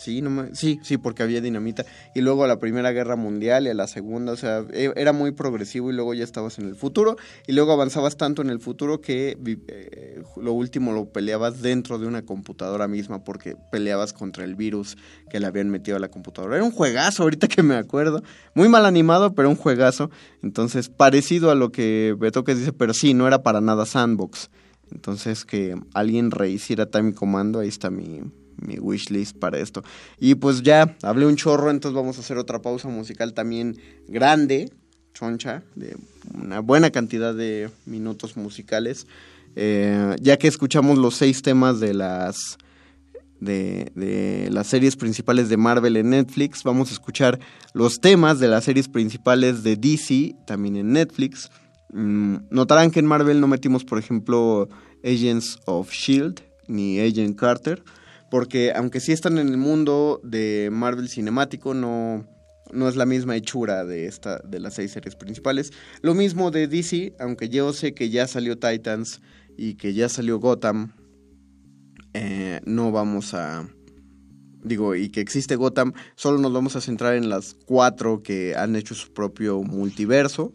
Sí, no me, sí, sí, porque había dinamita. Y luego a la Primera Guerra Mundial y a la Segunda, o sea, e, era muy progresivo y luego ya estabas en el futuro. Y luego avanzabas tanto en el futuro que eh, lo último lo peleabas dentro de una computadora misma porque peleabas contra el virus que le habían metido a la computadora. Era un juegazo, ahorita que me acuerdo. Muy mal animado, pero un juegazo. Entonces, parecido a lo que Beto que dice, pero sí, no era para nada sandbox. Entonces, que alguien rehiciera Time Commando, ahí está mi, mi wishlist para esto. Y pues ya hablé un chorro, entonces vamos a hacer otra pausa musical también grande, choncha, de una buena cantidad de minutos musicales. Eh, ya que escuchamos los seis temas de las de, las series principales de Marvel en Netflix, vamos a escuchar los temas de las series principales de DC también en Netflix. Mm, notarán que en Marvel no metimos, por ejemplo, Agents of Shield ni Agent Carter porque aunque sí están en el mundo de Marvel cinemático, no, no es la misma hechura de, esta, de las seis series principales. Lo mismo de DC, aunque yo sé que ya salió Titans y que ya salió Gotham, eh, no vamos a... Digo, y que existe Gotham, solo nos vamos a centrar en las cuatro que han hecho su propio multiverso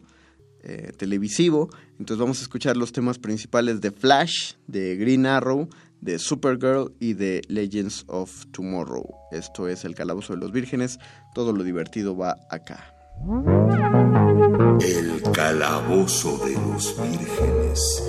eh, televisivo. Entonces vamos a escuchar los temas principales de Flash, de Green Arrow, de Supergirl y de Legends of Tomorrow. Esto es El Calabozo de los Vírgenes. Todo lo divertido va acá. El calabozo de los vírgenes.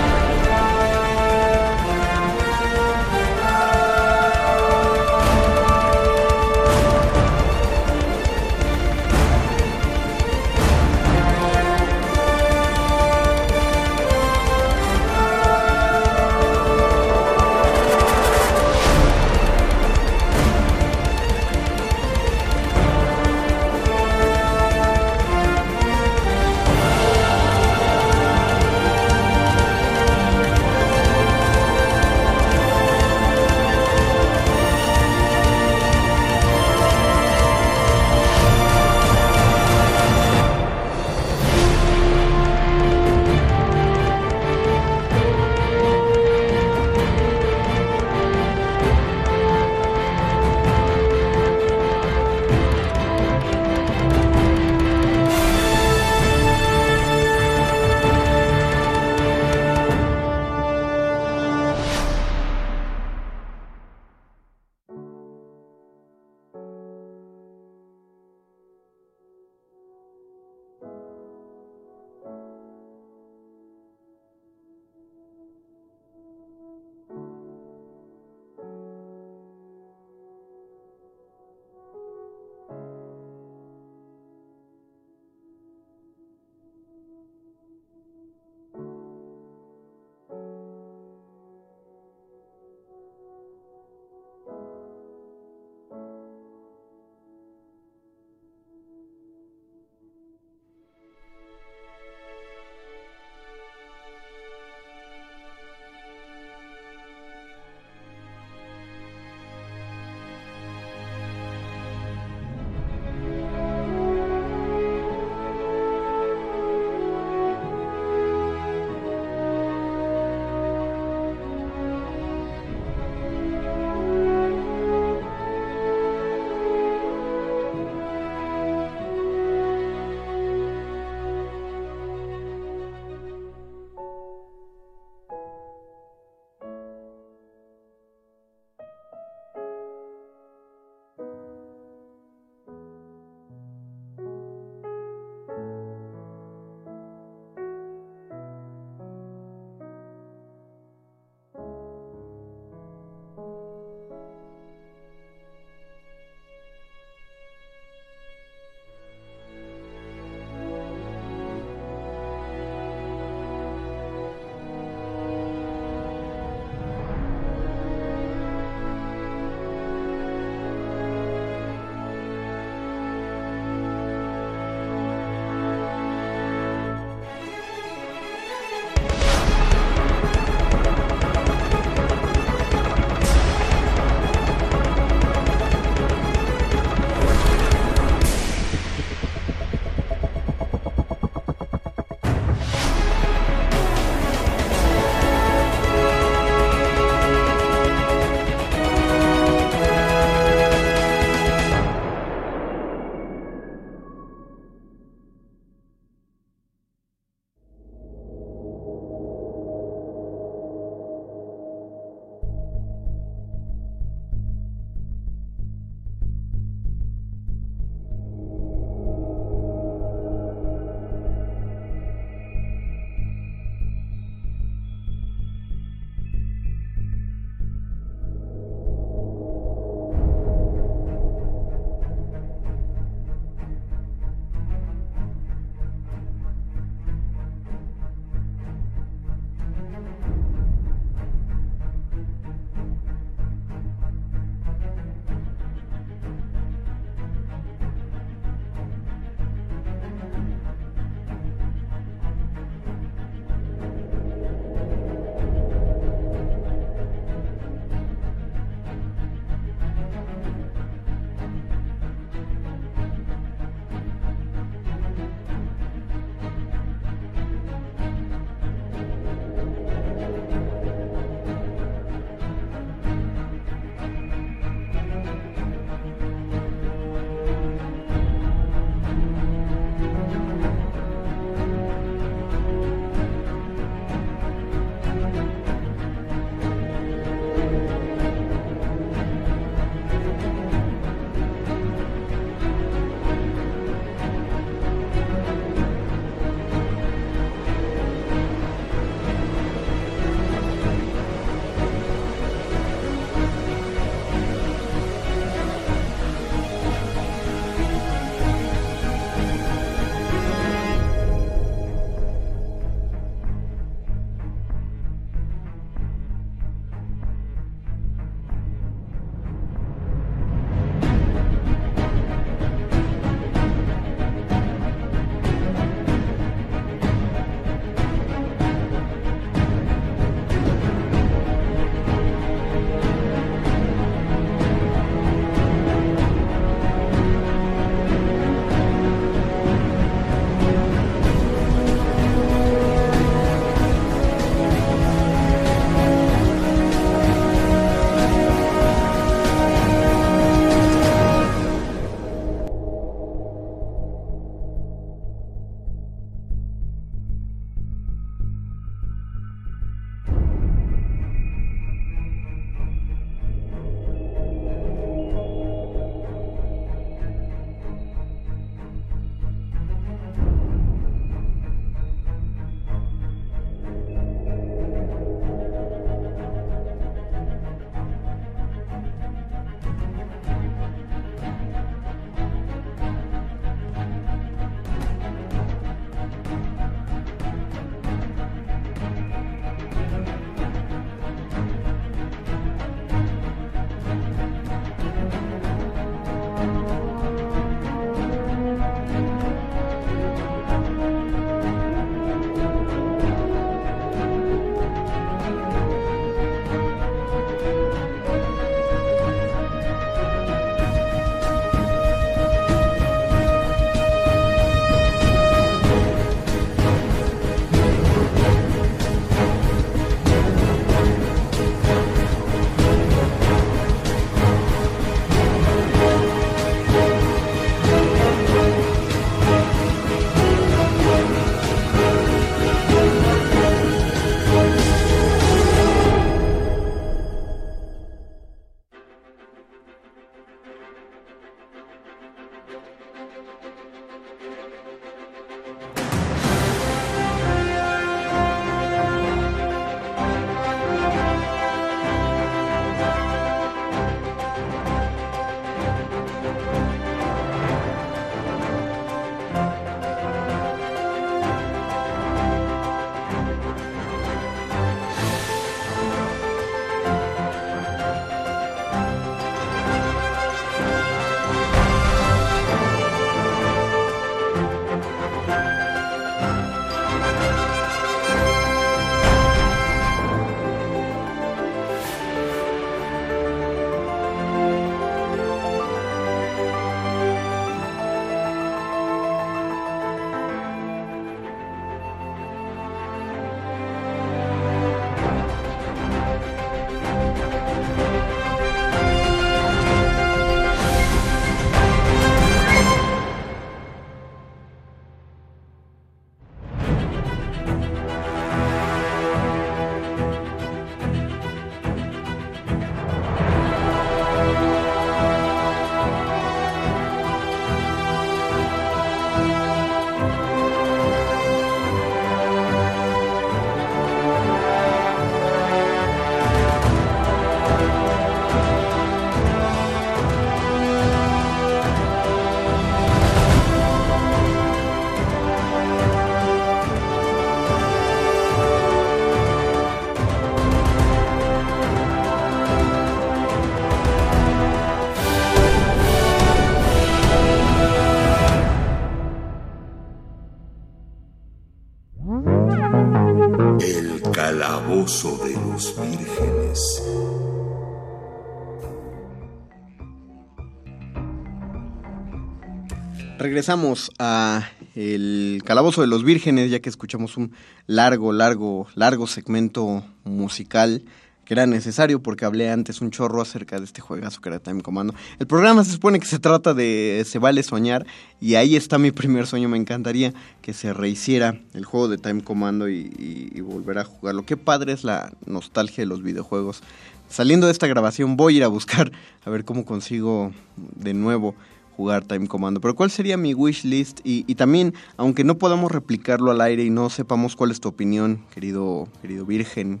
Regresamos a el Calabozo de los Vírgenes, ya que escuchamos un largo, largo, largo segmento musical que era necesario porque hablé antes un chorro acerca de este juegazo que era Time Commando. El programa se supone que se trata de Se vale soñar y ahí está mi primer sueño. Me encantaría que se rehiciera el juego de Time Commando y, y- y volver a jugarlo. Qué padre es la nostalgia de los videojuegos. Saliendo de esta grabación voy a ir a buscar a ver cómo consigo de nuevo jugar Time Commando. Pero ¿cuál sería mi wish list? Y, y también, aunque no podamos replicarlo al aire y no sepamos cuál es tu opinión, querido, querido virgen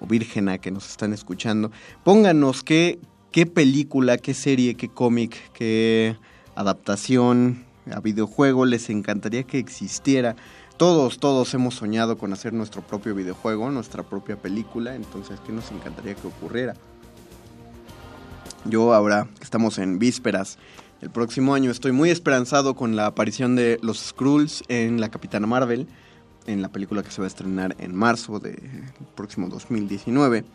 o virgena que nos están escuchando, pónganos qué, qué película, qué serie, qué cómic, qué adaptación a videojuego les encantaría que existiera. Todos, todos hemos soñado con hacer nuestro propio videojuego, nuestra propia película, entonces, ¿qué nos encantaría que ocurriera? Yo ahora que estamos en vísperas el próximo año estoy muy esperanzado con la aparición de los Skrulls en la Capitana Marvel, en la película que se va a estrenar en marzo del próximo 2019.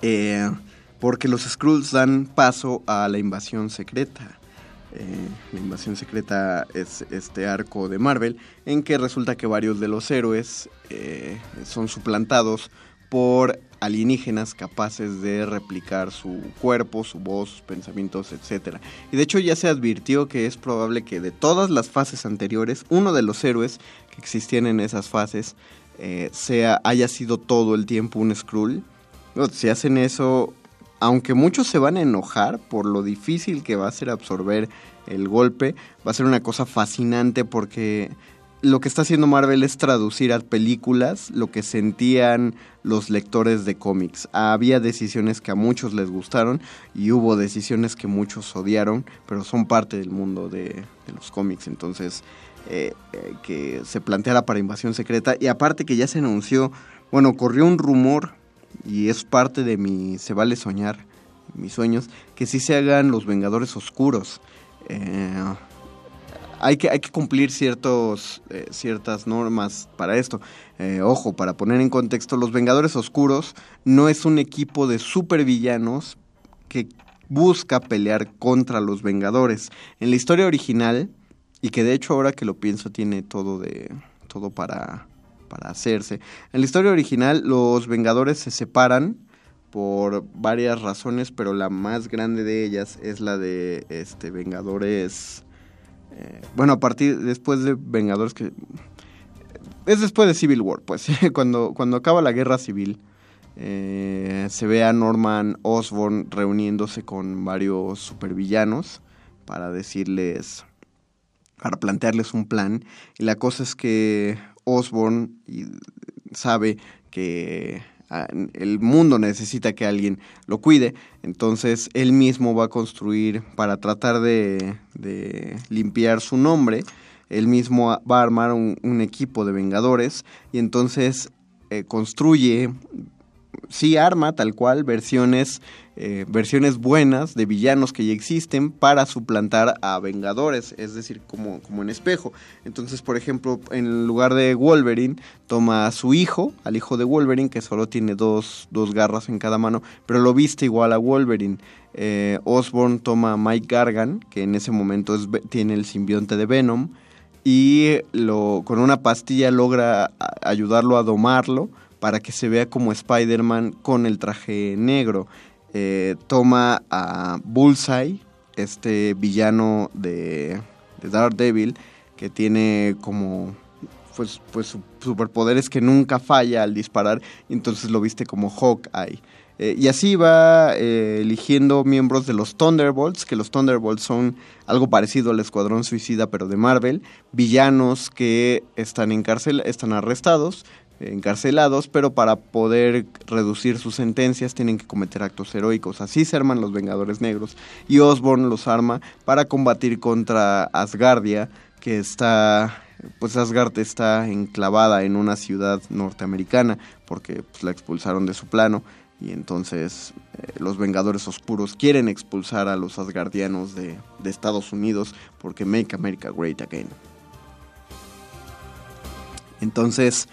Eh, porque los Skrulls dan paso a la invasión secreta. Eh, la invasión secreta es este arco de Marvel en que resulta que varios de los héroes eh, son suplantados por alienígenas capaces de replicar su cuerpo, su voz, sus pensamientos, etc. Y de hecho ya se advirtió que es probable que de todas las fases anteriores, uno de los héroes que existían en esas fases eh, sea, haya sido todo el tiempo un Skrull. Si hacen eso, aunque muchos se van a enojar por lo difícil que va a ser absorber el golpe, va a ser una cosa fascinante porque lo que está haciendo Marvel es traducir a películas lo que sentían los lectores de cómics. Había decisiones que a muchos les gustaron y hubo decisiones que muchos odiaron, pero son parte del mundo de, de los cómics. Entonces, eh, eh, que se planteara para Invasión Secreta y aparte que ya se anunció, bueno, corrió un rumor y es parte de mi Se vale soñar, mis sueños, que sí se hagan los Vengadores Oscuros. Eh, hay que, hay que cumplir ciertos, eh, ciertas normas para esto. Eh, ojo, para poner en contexto, los Vengadores Oscuros no es un equipo de supervillanos que busca pelear contra los Vengadores. En la historia original, y que de hecho ahora que lo pienso tiene todo de todo para, para hacerse. En la historia original los Vengadores se separan por varias razones, pero la más grande de ellas es la de este Vengadores eh, bueno, a partir después de Vengadores que es después de Civil War, pues cuando cuando acaba la guerra civil eh, se ve a Norman Osborn reuniéndose con varios supervillanos para decirles para plantearles un plan. Y la cosa es que Osborn sabe que el mundo necesita que alguien lo cuide, entonces él mismo va a construir para tratar de, limpiar su nombre, él mismo va a armar un, un equipo de vengadores y entonces eh, construye sí arma tal cual versiones eh, versiones buenas de villanos que ya existen para suplantar a Vengadores, es decir, como, como en espejo. Entonces, por ejemplo, en lugar de Wolverine, toma a su hijo, al hijo de Wolverine, que solo tiene dos, dos garras en cada mano, pero lo viste igual a Wolverine. Eh, Osborn toma a Mike Gargan, que en ese momento es tiene el simbionte de Venom, y lo, con una pastilla logra ayudarlo a domarlo para que se vea como Spider-Man con el traje negro. Eh, toma a Bullseye, este villano de, de Daredevil, que tiene como pues, pues su- superpoderes que nunca falla al disparar, entonces lo viste como Hawkeye. Eh, y así va eh, eligiendo miembros de los Thunderbolts, que los Thunderbolts son algo parecido al Escuadrón Suicida, pero de Marvel, villanos que están, encarcel están arrestados, encarcelados, pero para poder reducir sus sentencias tienen que cometer actos heroicos. Así se arman los Vengadores Negros y Osborn los arma para combatir contra Asgardia, que está, pues Asgard está enclavada en una ciudad norteamericana porque pues, la expulsaron de su plano y entonces eh, los Vengadores Oscuros quieren expulsar a los Asgardianos de, de Estados Unidos porque Make America Great Again. Entonces,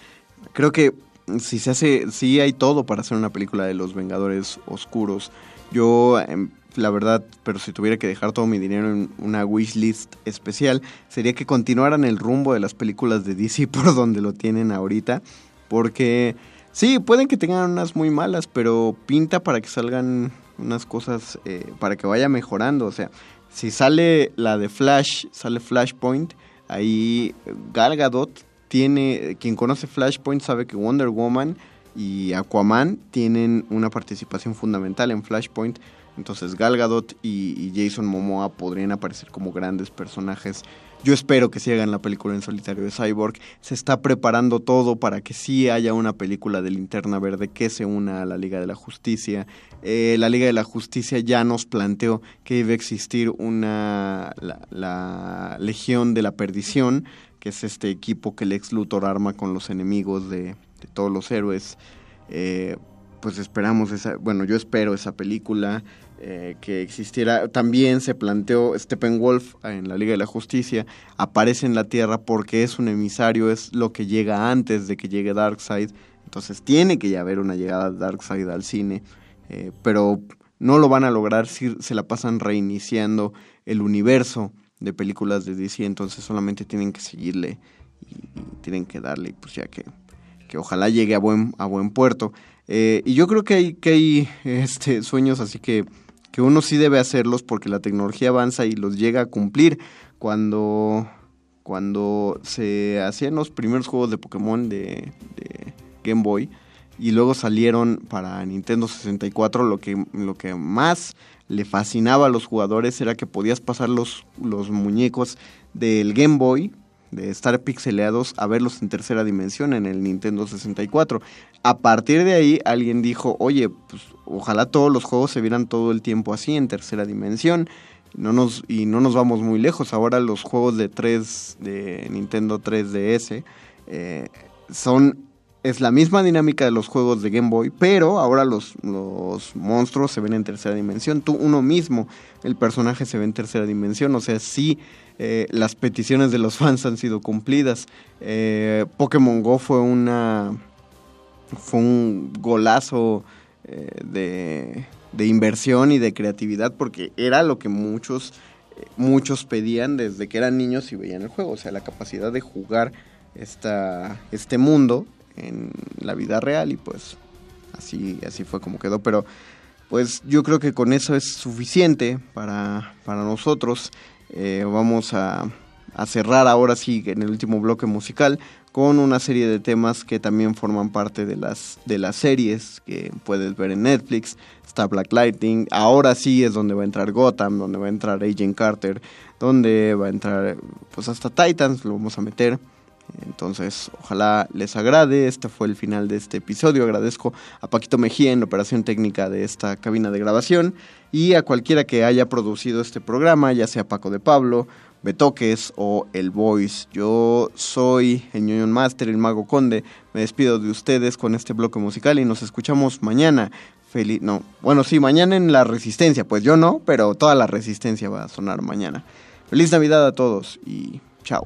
creo que si se hace, sí hay todo para hacer una película de los Vengadores Oscuros. Yo, em, la verdad, pero si tuviera que dejar todo mi dinero en una wishlist especial, sería que continuaran el rumbo de las películas de DC por donde lo tienen ahorita. Porque sí, pueden que tengan unas muy malas, pero pinta para que salgan unas cosas, eh, para que vaya mejorando. O sea, si sale la de Flash, sale Flashpoint, ahí Gal Gadot tiene, quien conoce Flashpoint sabe que Wonder Woman y Aquaman tienen una participación fundamental en Flashpoint. Entonces Gal Gadot y, Jason Momoa podrían aparecer como grandes personajes. Yo espero que sí la película en solitario de Cyborg. Se está preparando todo para que sí haya una película de Linterna Verde que se una a la Liga de la Justicia. Eh, la Liga de la Justicia ya nos planteó que iba a existir una la Legión de la Perdición, que es este equipo que Lex Luthor arma con los enemigos de, de todos los héroes. Eh, pues esperamos esa, bueno, yo espero esa película eh, que existiera. También se planteó Steppenwolf en la Liga de la Justicia, aparece en la Tierra porque es un emisario, es lo que llega antes de que llegue Darkseid. Entonces tiene que ya haber una llegada de Darkseid al cine, eh, pero no lo van a lograr si se la pasan reiniciando el universo de películas de DC, entonces solamente tienen que seguirle y, y tienen que darle, pues ya que, que ojalá llegue a buen, a buen puerto. Eh, y yo creo que hay, que hay este, sueños así que, que uno sí debe hacerlos porque la tecnología avanza y los llega a cumplir. Cuando, cuando se hacían los primeros juegos de Pokémon de, de Game Boy y luego salieron para Nintendo 64, lo que, lo que más le fascinaba a los jugadores era que podías pasar los, los muñecos del Game Boy de estar pixeleados a verlos en tercera dimensión en el Nintendo 64. A partir de ahí alguien dijo, oye, pues ojalá todos los juegos se vieran todo el tiempo así en tercera dimensión. No nos, y no nos vamos muy lejos. Ahora los juegos de 3 de Nintendo 3DS eh, son es la misma dinámica de los juegos de Game Boy, pero ahora los, los monstruos se ven en tercera dimensión. Tú uno mismo, el personaje se ve en tercera dimensión. O sea, sí, eh, las peticiones de los fans han sido cumplidas. Eh, Pokémon Go fue una fue un golazo eh, de, de, inversión y de creatividad porque era lo que muchos muchos pedían desde que eran niños y veían el juego, o sea, la capacidad de jugar esta, este mundo en la vida real y pues así, así fue como quedó. Pero pues yo creo que con eso es suficiente para, para nosotros. Eh, vamos a, a, cerrar ahora sí en el último bloque musical con una serie de temas que también forman parte de las, de las series que puedes ver en Netflix. Está Black Lightning, ahora sí es donde va a entrar Gotham, donde va a entrar Agent Carter, donde va a entrar pues hasta Titans, lo vamos a meter. Entonces, ojalá les agrade. Este fue el final de este episodio. Agradezco a Paquito Mejía en la operación técnica de esta cabina de grabación y a cualquiera que haya producido este programa, ya sea Paco de Pablo, Betoques o El Voice. Yo soy el Ñoñon Master, el Mago Conde. Me despido de ustedes con este bloque musical y nos escuchamos mañana. Feliz, no, bueno, sí, mañana en la Resistencia. Pues yo no, pero toda la Resistencia va a sonar mañana. Feliz Navidad a todos y chao.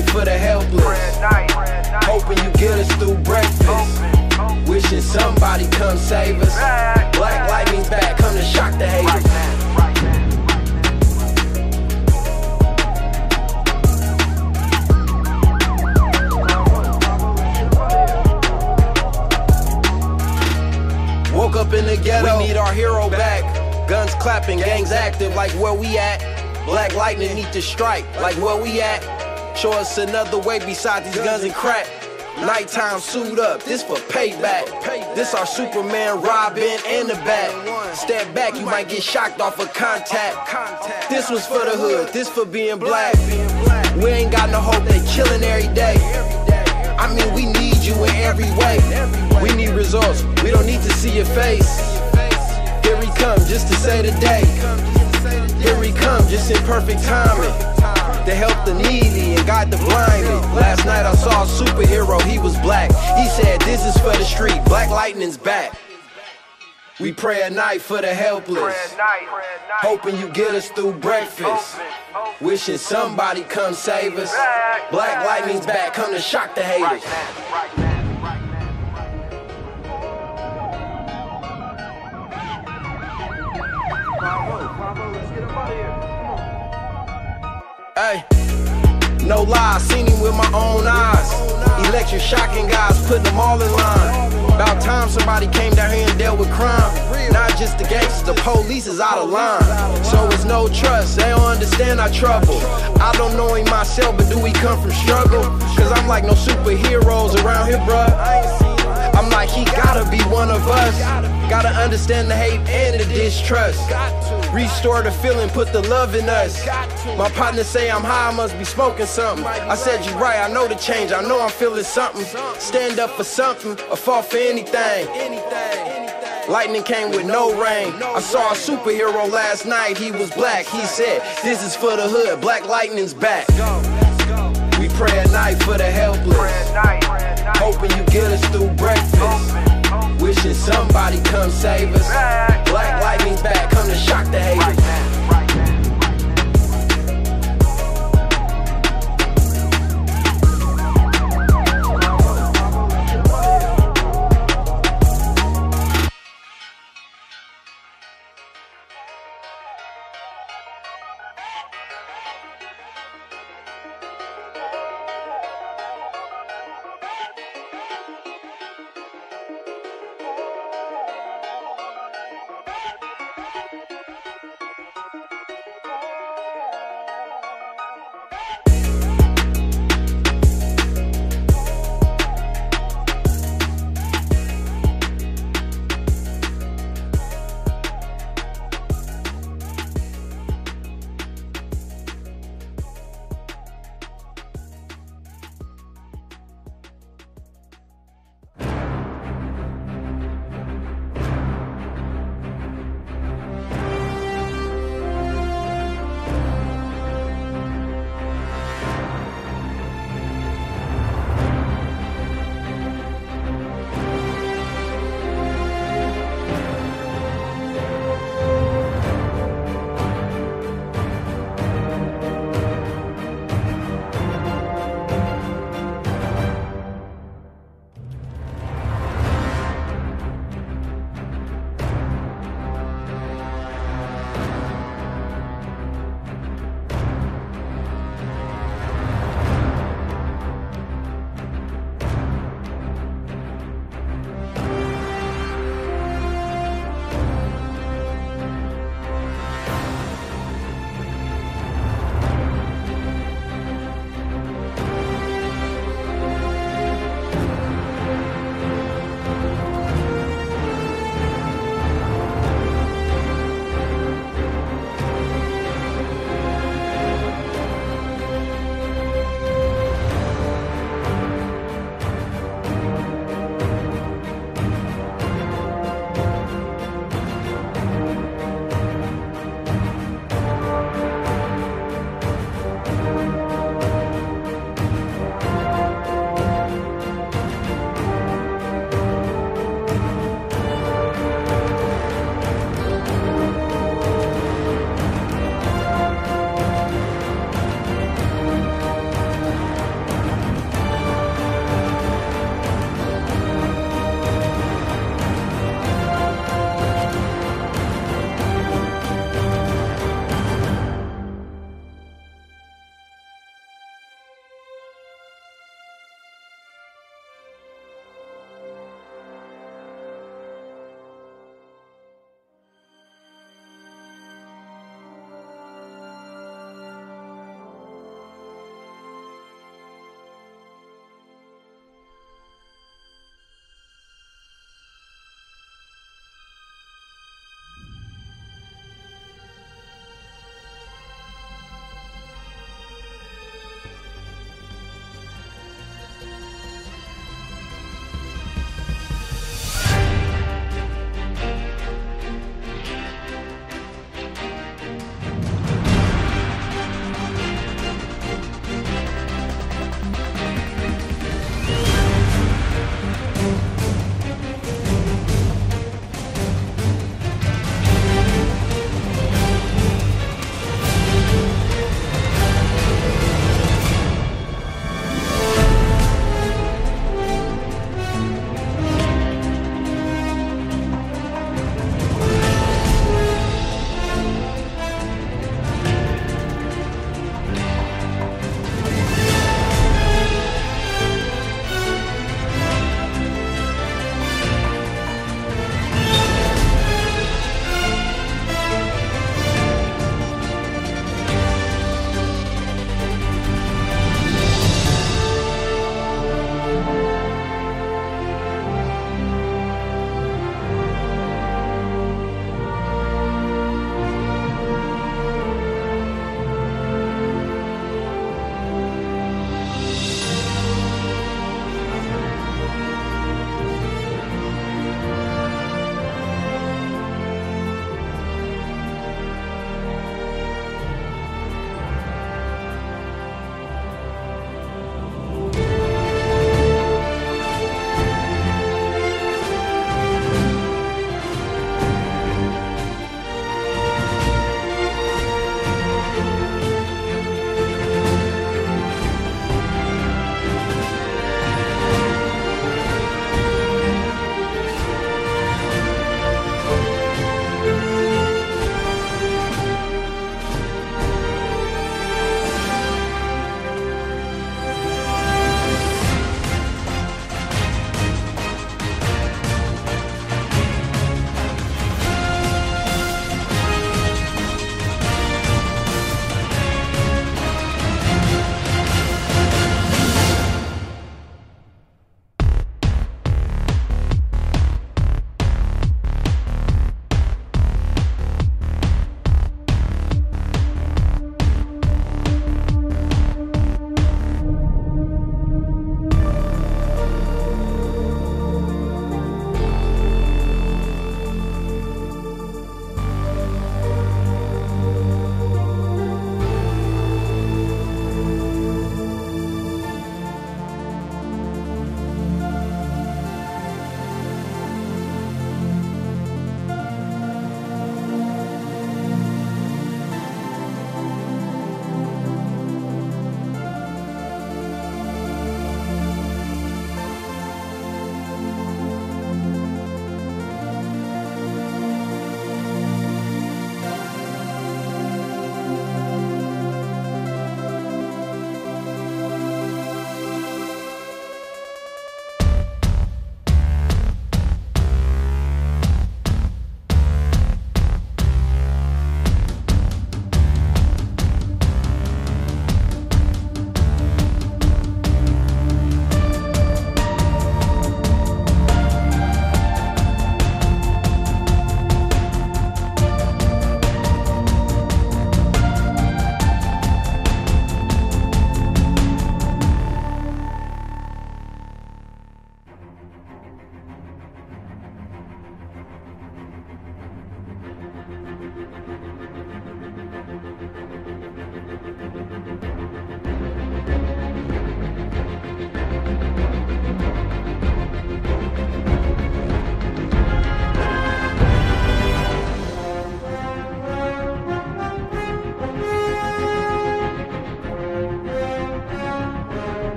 Night for the helpless. Hoping you get us through breakfast. Wishing somebody come save us. Black lightning's back, come to shock the haters. Woke up in the ghetto, we need our hero back. Guns clapping, gangs active, like where we at. Black lightning need to strike, like where we at. Show us another way beside these guns and crack. Nighttime suit up, this for payback. This our Superman, Robin, and the bat. Step back, you might get shocked off of contact. This was for the hood, this for being black. We ain't got no hope, they killing every day. I mean, we need you in every way. We need results. We don't need to see your face. Here he come just to say the day. Here he come just in perfect timing. To help the needy and guide the blinded. Last night I saw a superhero, he was black. He said, This is for the street, Black Lightning's back. We pray at night for the helpless. Hoping you get us through breakfast. Wishing somebody come save us. Black Lightning's back, come to shock the haters. Hey, no lie, seen him with my own eyes. Electric shocking guys, putting them all in line. About time somebody came down here and dealt with crime. Not just the gangsters, the police is out of line. So it's no trust, they don't understand our trouble. I don't know him myself, but do we come from struggle? Cause I'm like no superheroes around here, bruh. I'm like, he gotta be one of us. Gotta understand the hate and the distrust. Restore the feeling, put the love in us. My partner say I'm high, I must be smoking something. I said you're right, I know the change, I know I'm feeling something. Stand up for something, or fall for anything. Lightning came with no rain. I saw a superhero last night, he was black. He said, This is for the hood, Black Lightning's back. We pray at night for the helpless. Hoping you get us through breakfast. Somebody come save us. Black Lightning's back, come to shock the haters.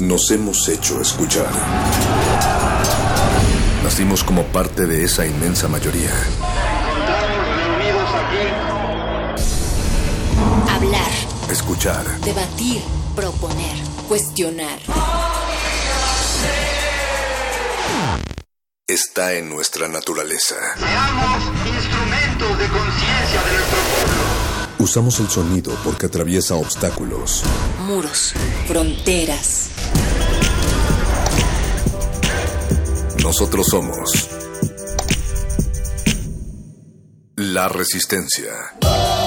Nos hemos hecho escuchar. Nacimos como parte de esa inmensa mayoría. Hablar, Escuchar, debatir, proponer, cuestionar. está en nuestra naturaleza. Seamos instrumentos de conciencia de nuestro pueblo. Usamos el sonido porque atraviesa obstáculos. Muros, fronteras. Nosotros somos la resistencia.